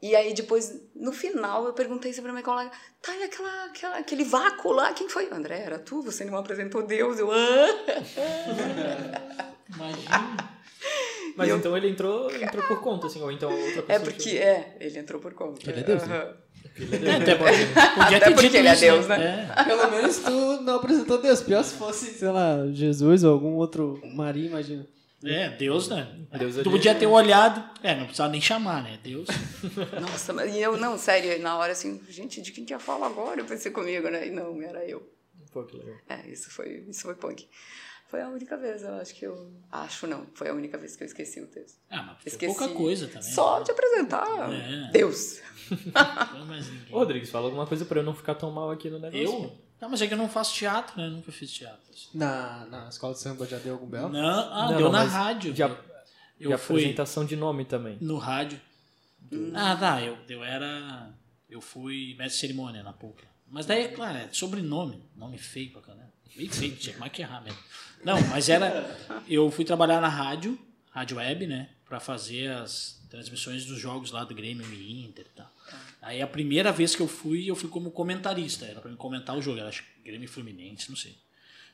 E aí depois, no final, eu perguntei sobre a minha colega, tá, e aquela, aquela, aquele vácuo lá, quem foi? André, era tu? Você não apresentou Deus? Eu, ah! Imagina. Mas eu- então ele entrou, entrou por conta, assim, ou então outra pessoa. É porque, é, ele entrou por conta. Ele é Deus, né? Aham. É, até podia Até ter porque ele é Deus, É. Pelo menos tu não apresentou Deus. Pior se fosse, sei lá, Jesus ou algum outro Maria, imagina. É, Deus, né? Deus é tu Deus. podia ter olhado. É, não precisava nem chamar, né? Deus. Nossa, mas e eu, não, sério, na hora assim, gente, de quem que eu falo agora? Eu pensei comigo, né? E não, era eu. Pô, que legal. É, isso foi, isso foi punk. Foi a única vez, eu acho que eu. Acho não, foi a única vez que eu esqueci o texto. Ah, mas Esqueci. pouca coisa também. Só de apresentar. É. Deus. Ô, Rodrigues, fala alguma coisa pra eu não ficar tão mal aqui no negócio. Eu? Não, mas é que eu não faço teatro, né? Eu nunca fiz teatro. assim. Na, na escola de samba já deu algum belo? Não, ah, Não, deu não, na rádio. de eu e fui apresentação de nome também. no rádio. Ah, tá. Eu, eu era. Eu fui mestre de cerimônia na PUC. Mas daí, claro, é sobrenome. Nome feio pra caramba. Bem feio, tinha mais que errar mesmo. Não, mas era. Eu fui trabalhar na rádio, rádio web, né? Pra fazer as transmissões dos jogos lá do Grêmio e Inter e tal. Aí a primeira vez que eu fui, eu fui como comentarista. Era pra me comentar o jogo. Era acho que Grêmio Fluminense, não sei.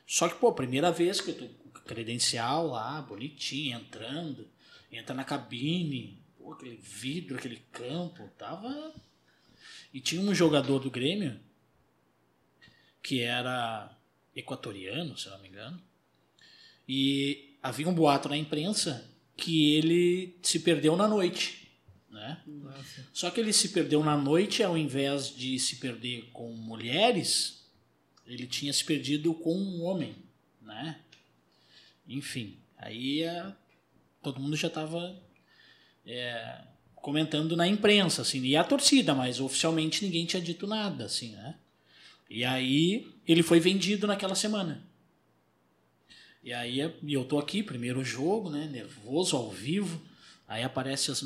Só que, pô, primeira vez que eu tô com credencial lá, bonitinho, entrando, entra na cabine, pô, aquele vidro, aquele campo, tava. E tinha um jogador do Grêmio que era equatoriano, se não me engano. E havia um boato na imprensa que ele se perdeu na noite, né? Só que ele se perdeu na noite, ao invés de se perder com mulheres, ele tinha se perdido com um homem, né? Enfim, aí é, todo mundo já estava comentando na imprensa, assim, e a torcida, mas oficialmente ninguém tinha dito nada, assim, né? E aí ele foi vendido naquela semana. E aí e eu tô aqui, primeiro jogo, né? Nervoso, ao vivo. Aí aparece os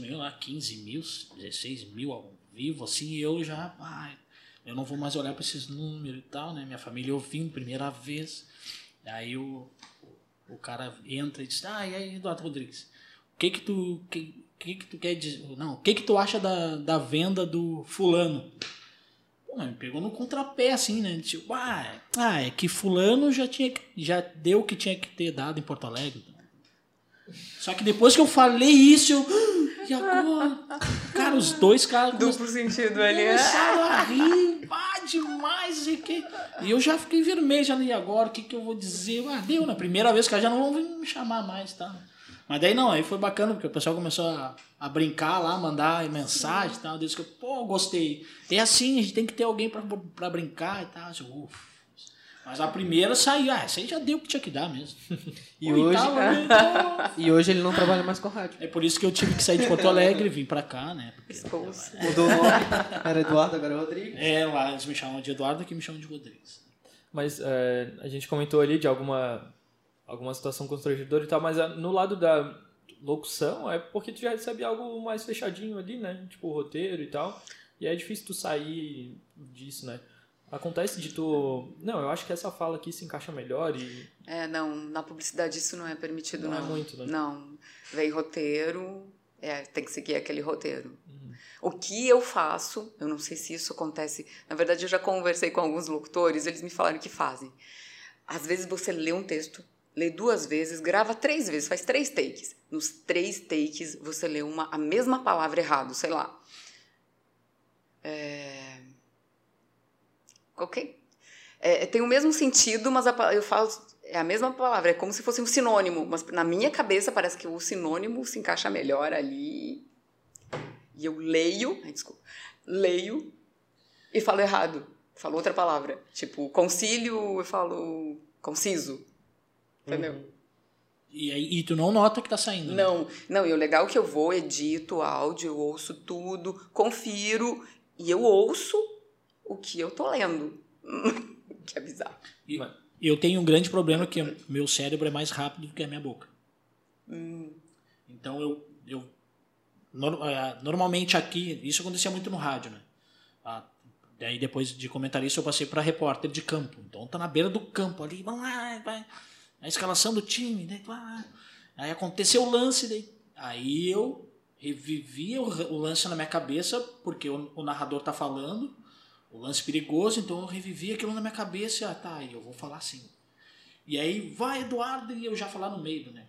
me engano, lá 15 mil, 16 mil ao vivo, assim, e eu já. Ai, eu não vou mais olhar para esses números e tal, né? Minha família ouvindo primeira vez. Aí o, o cara entra e diz: Ah, e aí, Eduardo Rodrigues, o que que tu. Que, que que tu quer dizer? Não, o que que tu acha da, da venda do fulano? Pô, me pegou no contrapé, assim, né? Tipo, ah, ah, é que fulano já, tinha, que- já deu o que tinha que ter dado em Porto Alegre. Só que depois que eu falei isso, eu. "Ah, E agora? Cara, os dois caras Duplo sentido ali. né? começaram a rir, pá, demais, e que... E eu já fiquei vermelho, já, e agora, o que que eu vou dizer? Ah, deu, na primeira vez que já não vão me chamar mais, tá? Mas daí não, aí foi bacana, porque o pessoal começou a, a brincar lá, mandar mensagem e tal, disse que, pô, gostei. É assim, a gente tem que ter alguém pra, pra brincar e tal, assim, ufa. Mas a primeira saiu, ah, essa aí já deu o que tinha que dar mesmo. E hoje, então- e hoje ele não trabalha mais com rádio. É por isso que eu tive que sair de Porto Alegre e vim pra cá, né? Mudou o nome, era Eduardo, agora é Rodrigo. é, lá eles me chamam de Eduardo, aqui me chamam de Rodrigues. Mas é, a gente comentou ali de alguma, alguma situação constrangedora e tal, mas ah, no lado da locução é porque tu já recebe algo mais fechadinho ali, né? Tipo o roteiro e tal. E é difícil tu sair disso, né? Acontece de tu. Não, eu acho que essa fala aqui se encaixa melhor e. É, não, na publicidade isso não é permitido, Não não. é muito, né? Não. Vem roteiro, é, tem que seguir aquele roteiro. Uhum. O que eu faço, eu não sei se isso acontece. Na verdade, eu já conversei com alguns locutores, eles me falaram que fazem. Às vezes você lê um texto, lê duas vezes, grava três vezes, faz três takes. Nos três takes você lê uma, a mesma palavra errado, sei lá. É... Ok. É, tem o mesmo sentido, mas a eu falo é a mesma palavra, é como se fosse um sinônimo, mas na minha cabeça parece que o sinônimo se encaixa melhor ali. E eu leio, desculpa, leio e falo errado. Falo outra palavra. Tipo, concílio, eu falo conciso. Entendeu? E, aí, e tu não nota que tá saindo. né? Não, não, e o legal é que eu vou, edito áudio, eu ouço tudo, confiro e eu ouço o que eu tô lendo. que é bizarro. E eu tenho um grande problema que meu cérebro é mais rápido do que a minha boca. Hum. Então eu, eu ah, normalmente aqui isso acontecia muito no rádio, né? Ah, daí depois de comentarista eu passei para repórter de campo. Então tá na beira do campo ali, vamos lá, vai. A escalação do time, daí, ah, aí aconteceu o lance, daí, aí eu revivia o, o lance na minha cabeça porque o, o narrador tá falando o lance perigoso, então eu revivi aquilo na minha cabeça, ah, tá, e eu vou falar assim. E aí, vai, Eduardo, e eu já falar no meio, né?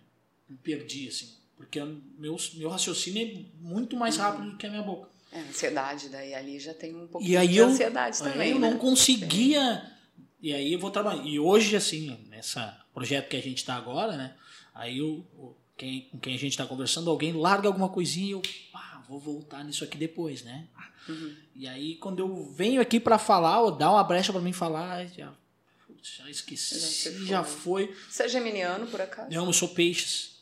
Me perdi, assim. Porque meu, meu raciocínio é muito mais rápido do que a minha boca. É, ansiedade, daí ali já tem um E aí de eu, ansiedade aí também, eu né? não conseguia. E aí eu vou trabalhar. E hoje, assim, nessa projeto que a gente está agora, né? Aí o, o- quem, com quem a gente está conversando, alguém larga alguma coisinha e eu ah, vou voltar nisso aqui depois, né? Uhum. E aí quando eu venho aqui para falar, ou dá uma brecha para mim falar, já, putz, já esqueci, Já já foi. foi. Você é geminiano, por acaso? Não, eu sou peixes.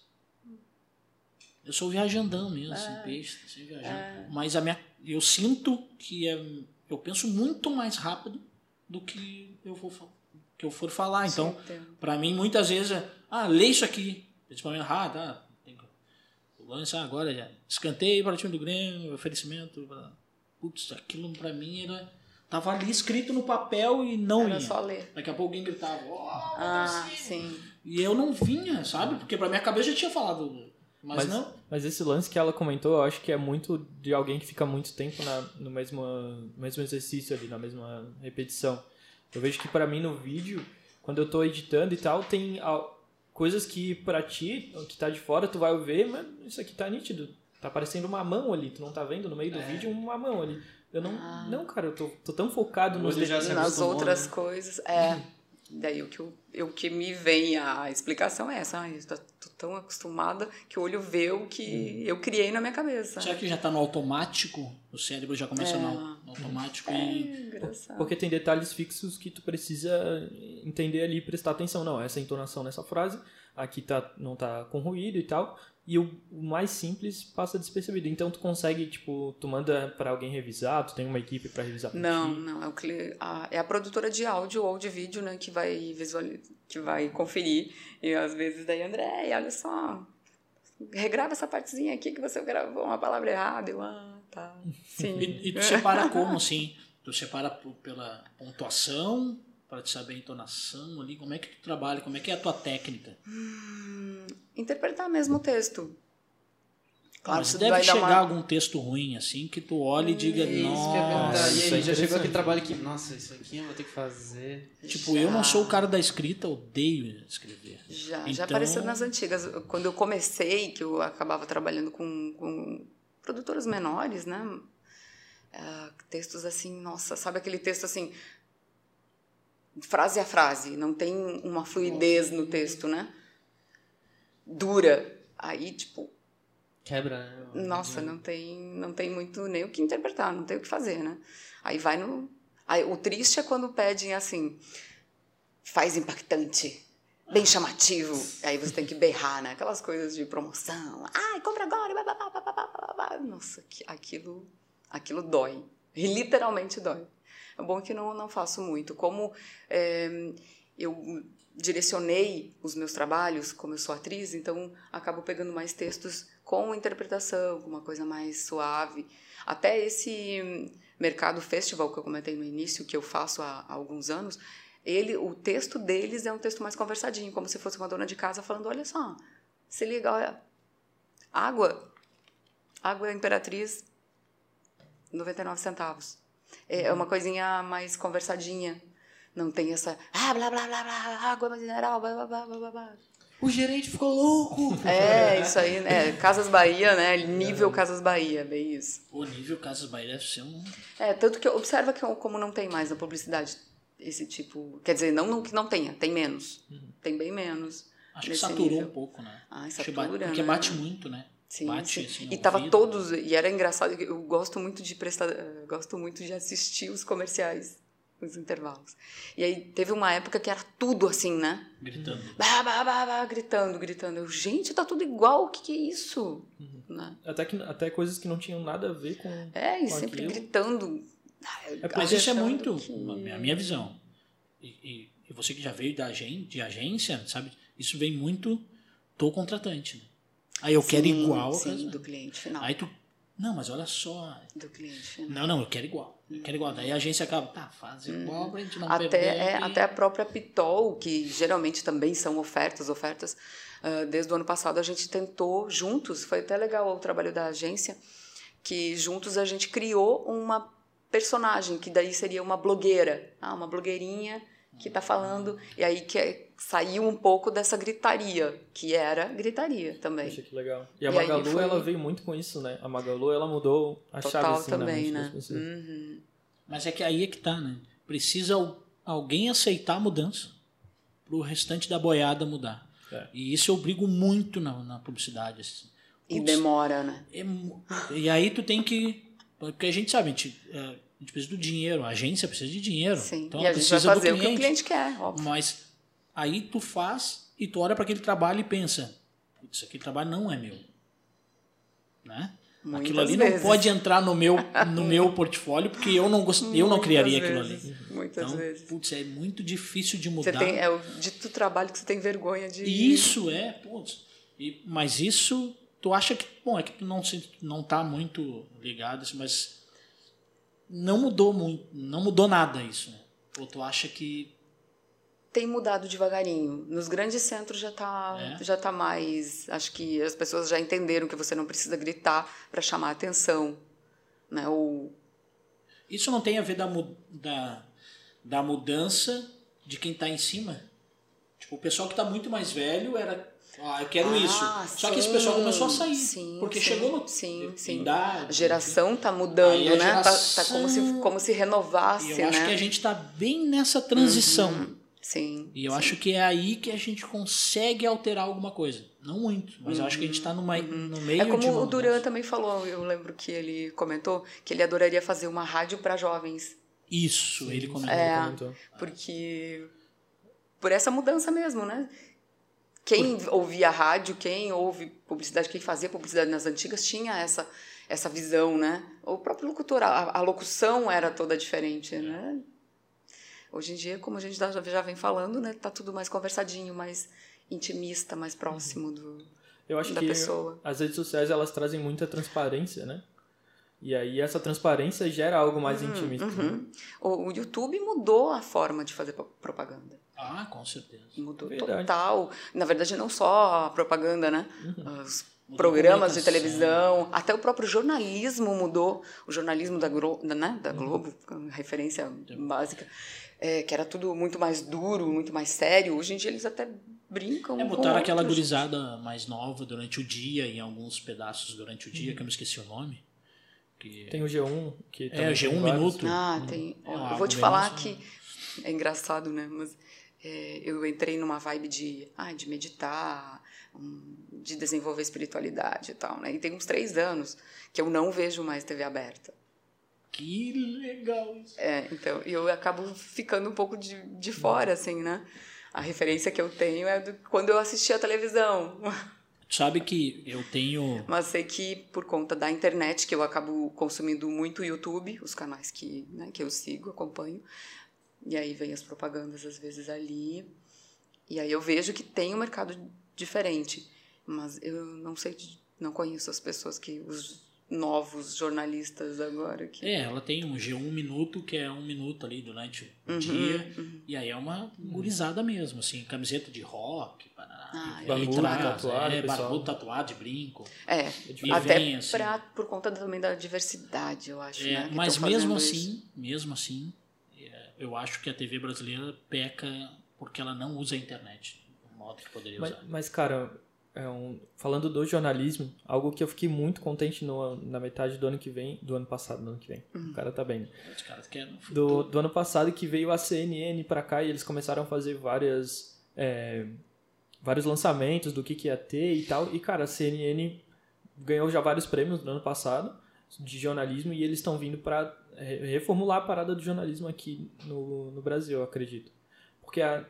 Eu sou viajandão mesmo, assim, peixe, assim, viajando. Mas a minha, eu sinto que é, eu penso muito mais rápido do que eu vou que eu for falar. Então, pra mim, muitas vezes é, ah, lê isso aqui. Principalmente, ah, tá, tem que- o lance ah, agora já, escanteio para o time do Grêmio, oferecimento. pra- Putz, aquilo pra mim era, tava ali escrito no papel e não Era ia. só ler. Daqui a pouco alguém gritava, ó, Ah, sim. e eu não vinha, sabe? Porque pra minha cabeça já tinha falado. Mas, Mas, não. mas esse lance que ela comentou, eu acho que é muito de alguém que fica muito tempo na, no mesmo, mesmo exercício ali, na mesma repetição. Eu vejo que pra mim no vídeo, quando eu tô editando e tal, tem coisas que pra ti, que tá de fora, tu vai ver, mas isso aqui tá nítido. Tá parecendo uma mão ali, tu não tá vendo no meio do vídeo uma mão ali. Eu não, Ah. não, cara, eu tô, tô tão focado nos Nas outras né? coisas, é. Daí o que, eu, eu- o que me vem a explicação é essa. Ai, eu tô, tô tão acostumada que o olho vê o que eu criei na minha cabeça. Será que já tá no automático? O cérebro já começa no, no automático É, e. engraçado. Porque tem detalhes fixos que tu precisa entender ali e prestar atenção. Não, essa entonação nessa frase, aqui tá, não tá com ruído e tal. E o, mais simples passa despercebido. Então tu consegue, tipo, tu manda pra alguém revisar, tu tem uma equipe pra revisar Não, não, é, o cli- a, é a produtora de áudio ou de vídeo, né, que vai visualizar, que vai conferir. E às vezes daí, André, olha só, regrava essa partezinha aqui que você gravou uma palavra errada. Eu, ah, tá, sim. E, e tu separa como, assim? Tu separa por- pela pontuação, para te saber a entonação ali? Como é que tu trabalha? Como é que é a tua técnica? Hum, interpretar mesmo o texto. Claro, Mas deve chegar uma... algum texto ruim, assim, que tu olha e diga, Isso perguntar. nossa. E isso é aí, já chegou aquele trabalho que, nossa, isso aqui eu vou ter que fazer. Tipo, eu não sou o cara da escrita, odeio escrever. Já, já Então- apareceu nas antigas. Quando eu comecei, que eu acabava trabalhando com, com produtoras menores, né? Ah, textos assim, nossa, sabe aquele texto assim, frase a frase, não tem uma fluidez no texto, né? Dura. Aí, tipo, Quebra, né? nossa, não tem, não tem muito nem o que interpretar, não tem o que fazer, né? Aí vai no. Aí, o triste é quando pedem assim, faz impactante, bem chamativo. Aí você tem que berrar, né? Aquelas coisas de promoção. Ai, compra agora! blá, blá, blá, blá, blá, blá. Nossa, que- aquilo, aquilo dói. E literalmente dói. É bom que não, não faço muito. Como é, eu direcionei os meus trabalhos, como eu sou atriz, então acabo pegando mais textos com interpretação, com uma coisa mais suave. Até esse mercado festival que eu comentei no início, que eu faço há, há alguns anos, ele, o texto deles é um texto mais conversadinho, como se fosse uma dona de casa falando, olha só, se liga, olha, água, água Imperatriz, 99 centavos. É é uma coisinha mais conversadinha. Não tem essa, ah, blá, blá, blá, blá, água mineral, blá, blá, blá, blá, blá, blá. O gerente ficou louco! É, isso aí, né? Casas Bahia, né? Nível Casas Bahia, bem isso. O nível Casas Bahia deve ser um. É, tanto que observa que como não tem mais na publicidade esse tipo. Quer dizer, não, não que não tenha, tem menos. Tem bem menos. Acho que saturou nível. um pouco, né? Que satura, bate- Porque né? bate muito, né? Sim, bate, sim. assim, e tava ouvido. todos, e era engraçado, eu gosto muito de prestar, eh, gosto muito de assistir os comerciais, os intervalos. E aí teve uma época que era tudo assim, né? Gritando. Bah, bah, bah, bah, gritando, gritando. Eu, gente, tá tudo igual, o que, que é isso? Né? Até, que, até coisas que não tinham nada a ver com. É, e com sempre aquilo. gritando. Ah, Mas isso é muito que- a minha visão. E, e- e você que já veio da agen- de agência, sabe? Isso vem muito do contratante. Né? Aí eu quero Sim, igual. Sim, do cliente final. Aí tu. Não, mas olha só. Do cliente final. Não, não, eu quero igual. Eu quero igual. Daí a agência acaba, tá, faz igual pra gente não Uhum. Até, perder. é, e- até a própria Pitol, que geralmente também são ofertas, ofertas. ah, desde o ano passado a gente tentou juntos, foi até legal o trabalho da agência, que juntos a gente criou uma personagem, que daí seria uma blogueira, ah, uma blogueirinha que está falando, e aí que é- saiu um pouco dessa gritaria, que era gritaria também. Poxa, que legal. E a E Magalu, foi- ela veio muito com isso, né? A Magalu, ela mudou a chave Total assim, na também, né? Uhum. Mas é que aí é que tá, né? Precisa al- alguém aceitar a mudança pro restante da boiada mudar. É. E isso eu brigo muito na, na publicidade. assim. E demora, né? é e aí tu tem que. Porque a gente sabe, a gente, é, gente precisa do dinheiro, a agência precisa de dinheiro. Sim. Então e a gente vai precisa do fazer o cliente. que o cliente quer, óbvio. Mas aí tu faz e tu olha para aquele trabalho e pensa, "Putz, isso aqui trabalho não é meu. Né? Muitas aquilo ali vezes. não pode entrar no meu, no meu portfólio porque eu não, gost... eu não criaria aquilo vezes, ali. Muitas Então, vezes. putz, é muito difícil de Você mudar. tem, é o dito trabalho que você tem vergonha de. Isso é, putz. E, mas isso, tu acha que, bom, é que tu não se, não tá muito ligado, assim, mas não mudou muito, não mudou nada isso, né? Ou tu acha que Tem mudado devagarinho. Nos grandes centros já tá, É? já tá mais. Acho que as pessoas já entenderam que você não precisa gritar para chamar a atenção. Né? Ou isso não tem a ver da, da, da mudança de quem tá em cima? Tipo, o pessoal que tá muito mais velho era, ah, eu quero Ah, isso. Só que esse sim. pessoal começou a sair, Sim, porque sim, chegou no sim, sim. idade, a geração tá mudando, né? Tá, tá como, se, geração- como se renovasse, E eu acho né? que a gente tá bem nessa transição. Sim. E eu sim. acho que é aí que a gente consegue alterar alguma coisa. Não muito, mas eu acho que a gente está no meio É como o Duran também falou, eu lembro que ele comentou que ele adoraria fazer uma rádio para jovens. Isso, ele comentou. É. Comentou. Porque. Por essa mudança mesmo, né? Quem ouvia rádio, quem ouve publicidade, quem fazia publicidade nas antigas tinha essa, essa visão, né? O próprio locutor, a, a locução era toda diferente, né? Hoje em dia, como a gente já, vem falando, né? Tá tudo mais conversadinho, mais intimista, mais próximo do, Eu acho da que pessoa. as redes sociais elas trazem muita transparência, né? E aí essa transparência gera algo mais intimista. né? Uhum. O, o YouTube mudou a forma de fazer pro- propaganda. Ah, com certeza. Mudou Verdade. total. Na verdade, não só a propaganda, né? Uhum. Os programas de televisão, até o próprio jornalismo mudou. O jornalismo da, Glo da, né? Uhum. da Globo, com referência básica, é, que era tudo muito mais duro, muito mais sério. Hoje em dia eles até brincam. É, com botaram aquela outros. gurizada mais nova durante o dia, em alguns pedaços durante o dia, que eu me esqueci o nome. Que... Tem o G1, que É, o tem G1 vários. Minuto. Ah, tem. É, eu vou te falar que é engraçado, né? Mas é, eu entrei numa vibe de, ah, de meditar, hum, de desenvolver espiritualidade e tal, né? E tem uns três anos que eu não vejo mais TV aberta. Que legal isso. É, então eu acabo ficando um pouco de, de fora, assim, né? A referência que eu tenho é do, quando eu assistia a televisão. Sabe que eu tenho. Mas sei que por conta da internet, que eu acabo consumindo muito YouTube, os canais que, né, que eu sigo, acompanho, e aí vem as propagandas às vezes ali, e aí eu vejo que tem um mercado diferente, mas eu não sei, não conheço as pessoas que, os novos jornalistas agora que... É, ela tem um G1 Minuto, que é um minuto ali durante o Uhum, dia. E aí é uma gurizada mesmo, assim, camiseta de rock, parará, Ah, e Barbudo, tatuado, é, barbudo, tatuado, de brinco. É, E até vem, assim. pra, por conta também da diversidade, eu acho, É, né? mas tão mesmo assim, isso. mesmo assim, é, eu acho que a TV brasileira peca porque ela não usa a internet do modo que poderia Mas, usar. mas, cara, é um- falando do jornalismo, algo que eu fiquei muito contente no- na metade do ano que vem, do ano passado, no ano que vem. O cara tá bem, caras querem do, do ano passado que veio a CNN pra cá e eles começaram a fazer várias é, vários lançamentos do que, que ia ter e tal. E, cara, a CNN ganhou já vários prêmios no ano passado de jornalismo e eles estão vindo para reformular a parada do jornalismo aqui no, no Brasil, eu acredito. Porque a,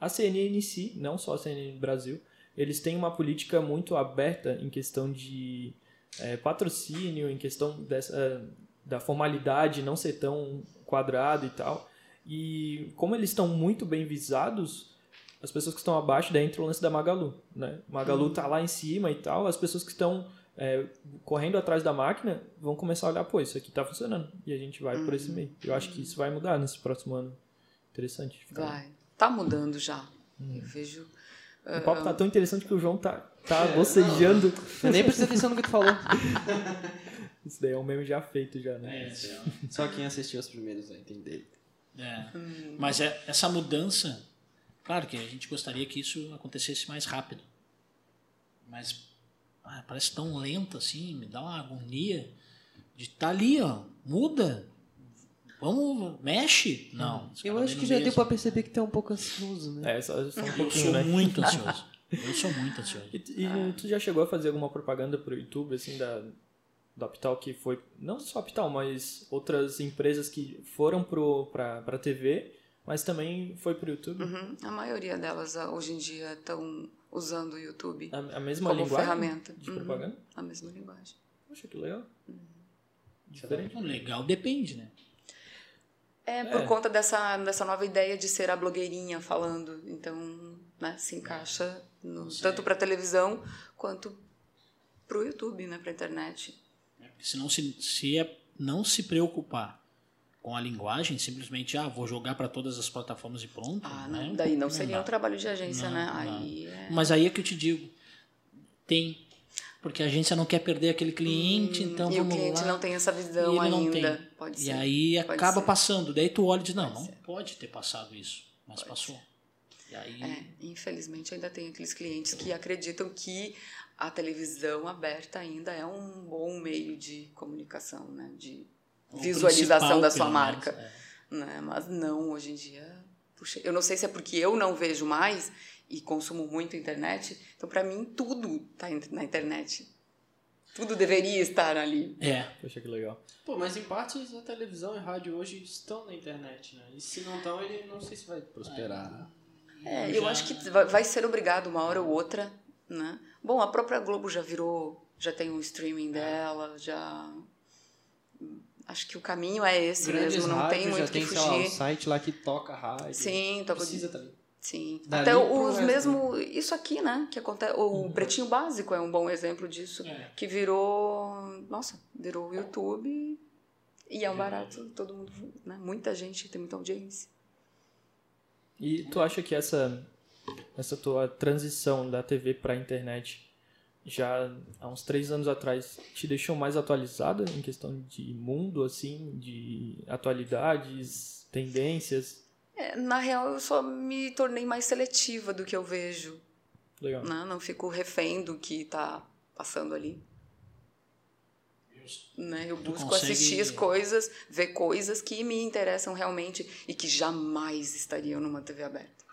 a CNN em si, não só a CNN Brasil, eles têm uma política muito aberta em questão de é, patrocínio, em questão dessa, da formalidade não ser tão quadrado e tal. E como eles estão muito bem visados, as pessoas que estão abaixo, daí entra o lance da Magalu, né? Magalu tá lá em cima e tal, as pessoas que estão é, correndo atrás da máquina vão começar a olhar, pô, isso aqui tá funcionando. E a gente vai por esse meio. Eu acho que isso vai mudar nesse próximo ano. Interessante. Vai. Tá mudando já. Hum. Eu vejo... O papo tá tão interessante que o João tá, tá bocejando. Eu nem prestei atenção no que tu falou. Isso daí é um meme já feito já, né? É, Só quem assistiu os primeiros vai entender. é. Mas é, essa mudança, claro que a gente gostaria que isso acontecesse mais rápido. Mas ah, parece tão lento assim, me dá uma agonia de estar ali, ó, muda. Vamos, mexe. Não. Eu acho que já deu pra perceber que tu é um pouco ansioso, né? É, só, só um Eu pouquinho, sou né? muito ansioso. Eu sou muito ansioso. E, e tu já chegou a fazer alguma propaganda pro YouTube, assim, da, do Aptal que foi, não só Aptal, mas outras empresas que foram para a TV, mas também foi para o YouTube? Uhum. A maioria delas ah, hoje em dia estão usando o YouTube A, a mesma como linguagem ferramenta. de Uhum. propaganda? A mesma linguagem. Poxa, que legal. Uhum. Diferente. Legal, depende, né? É, por É. conta dessa, dessa nova ideia de ser a blogueirinha falando. Então, né, se encaixa no- tanto para televisão quanto para o YouTube, né, para internet. Porque se não se, se é não se preocupar com a linguagem, simplesmente, ah, vou jogar para todas as plataformas e pronto. Ah, né? não, daí não seria dá. um trabalho de agência, Não, né? não. Aí é... Mas aí é que eu te digo, tem. Porque a agência não quer perder aquele cliente, então Hum, e vamos o cliente lá. não tem essa visão ele não ainda. tem. Pode E ser. aí Pode acaba ser. passando. Daí tu olha e diz, não, Pode não ser. pode ter passado isso. Mas passou. E aí. É, infelizmente ainda tem aqueles clientes que acreditam que a televisão aberta ainda é um bom meio de comunicação, né? De o visualização da sua marca. menos, é. né? Mas não, hoje em dia, puxa, eu não sei se é porque eu não vejo mais e consumo muito internet, então para mim tudo tá na internet. Tudo deveria estar ali. É. Poxa, que legal. Pô, mas em partes a televisão e rádio hoje estão na internet, né? E se não estão, ele não sei se vai prosperar. É, Eu eu já- acho que vai ser obrigado uma hora ou outra, né? Bom, a própria Globo já virou, já tem um streaming dela, já acho que o caminho é esse Grandes mesmo, não tem muito já que tem, sei lá, o fugir. site lá que toca rádio. Sim, toca Precisa também. Sim. Dali Até pro os mesmo isso aqui, né, que acontece, o Pretinho Básico é um bom exemplo disso, É. que virou, nossa, virou o YouTube e é um barato, todo mundo, né? Muita gente tem muita audiência. E tu acha que essa, essa tua transição da TV para a internet já há uns três anos atrás te deixou mais atualizada em questão de mundo, assim, de atualidades, tendências? É, na real, eu só me tornei mais seletiva do que eu vejo. Legal. né? Não fico refém do que tá passando ali. Né? Eu Tu busco consegue- assistir as coisas, ver coisas que me interessam realmente e que jamais estariam numa TV aberta.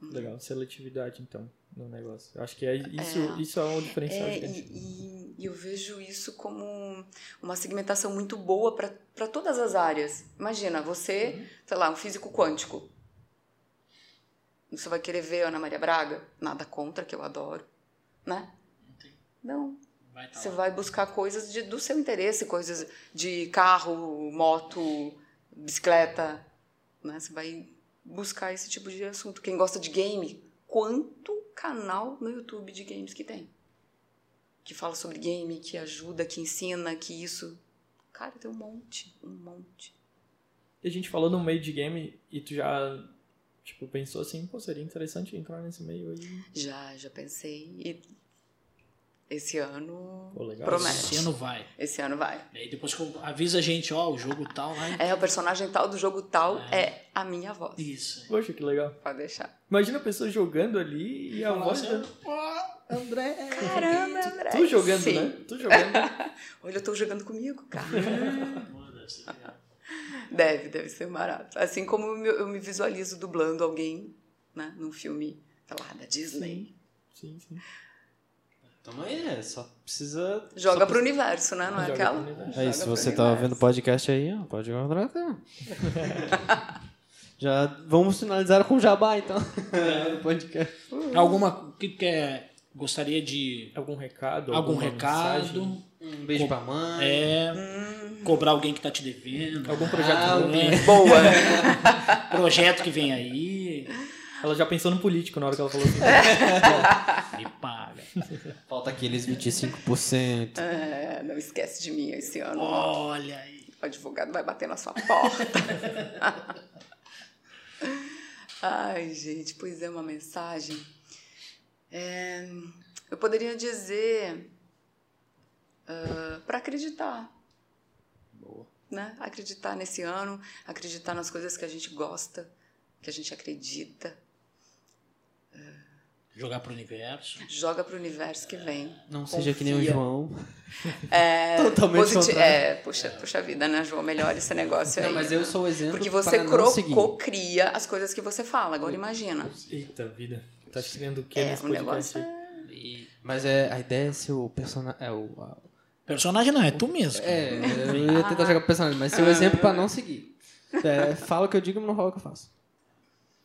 Legal. Seletividade, então, no negócio. Eu acho que é isso, É. isso é um diferencial É, e, e eu vejo isso como uma segmentação muito boa para todas as áreas. Imagina, você, sei lá, um físico quântico. Você vai querer ver Ana Maria Braga? Nada contra, que eu adoro. Né? Não, Vai tá Você lá. vai buscar coisas de- do seu interesse, coisas de carro, moto, bicicleta. Né? Você vai buscar esse tipo de assunto. Quem gosta de game, quanto canal no YouTube de games que tem? Que fala sobre game, que ajuda, que ensina, que isso. Cara, tem um monte, um monte. E a gente falou no meio de game e tu já, tipo, pensou assim, pô, seria interessante entrar nesse meio aí. Já, já pensei. E esse ano Pô, legal. promete. Esse ano vai. Esse ano vai. Daí depois que eu- avisa a gente, ó, o jogo tal lá. É, o personagem tal do jogo tal é a minha voz. Isso. Poxa, que legal. Pode deixar. Imagina a pessoa jogando ali e a voz... assim, da- André. Caramba, André. Tu jogando, Sim. né? Tu jogando. Olha, eu tô jogando comigo, cara. Deve deve, deve ser barato. Assim como eu me, visualizo dublando alguém, né, num filme, sei lá, da Disney. Sim, sim. Tamo aí, é, só precisa. Joga só pro universo, né? Não é Joga aquela? universo. Aí, se você tá universo. vendo o podcast aí, ó, pode contratar. Já vamos finalizar com o Jabá, então. É. podcast. Alguma que quer, gostaria de Algum recado? algum recado? mensagem? Um beijo pra mãe. É, Hum. cobrar alguém que tá te devendo. Algum projeto Ah. Boa. projeto que vem aí. Ela já pensou no político na hora que ela falou assim. Me paga. Falta aqueles 25%. É, não esquece de mim esse ano. Olha aí. O advogado vai bater na sua porta. Ai, gente, pois é, uma mensagem. É, eu poderia dizer para acreditar. Né? Acreditar nesse ano, acreditar nas coisas que a gente gosta, que a gente acredita. Jogar pro universo. Joga pro universo que vem. Não seja que nem o Confia. João. É, Totalmente contrário. é, puxa, puxa vida, né, João? Melhor esse negócio aí. Não, mas eu sou o exemplo Porque você para não seguir. cro- cria as coisas que você fala. Agora imagina. Eita vida. Tá escrevendo o que É, nesse o podcast? negócio é... ali. Mas é, a ideia é ser o personagem. É, o, a- Personagem não, é tu mesmo. é, eu ia tentar jogar pro personagem, mas ser o exemplo pra não seguir. É, fala o que eu digo, mas não fala o que eu faço.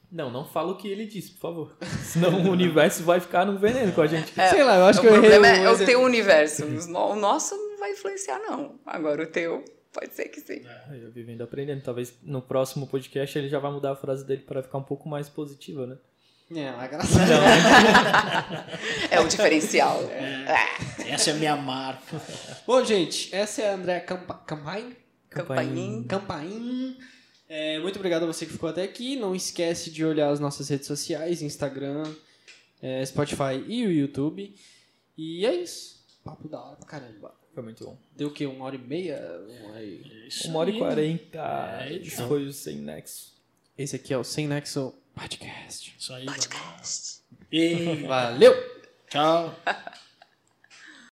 Não, não fala o que ele disse, por favor. Senão o universo vai ficar no veneno com a gente. Sei lá, eu acho o que eu errei problema é, é o exemplo. teu universo. O nosso não vai influenciar, não. Agora o teu, pode ser que sim. Aí Eu vivendo aprendendo. Talvez no próximo podcast ele já vai mudar a frase dele para ficar um pouco mais positiva, né? É, mas graças a Deus. É o diferencial. É. Essa é a minha marca. Bom, gente, essa é a André Campa Campain. Campainha. Campain. É, muito obrigado a você que ficou até aqui. Não esquece de olhar as nossas redes sociais, Instagram, é, Spotify e o YouTube. E é isso. Papo da hora pra caramba. Foi muito bom. Deu o quê? Uma hora e meia? Uma hora e- Isso Uma hora e quarenta. É, então. foi o Sem Nexo. Esse aqui é o Sem Nexo Podcast. Isso aí. Ei, Valeu! tchau.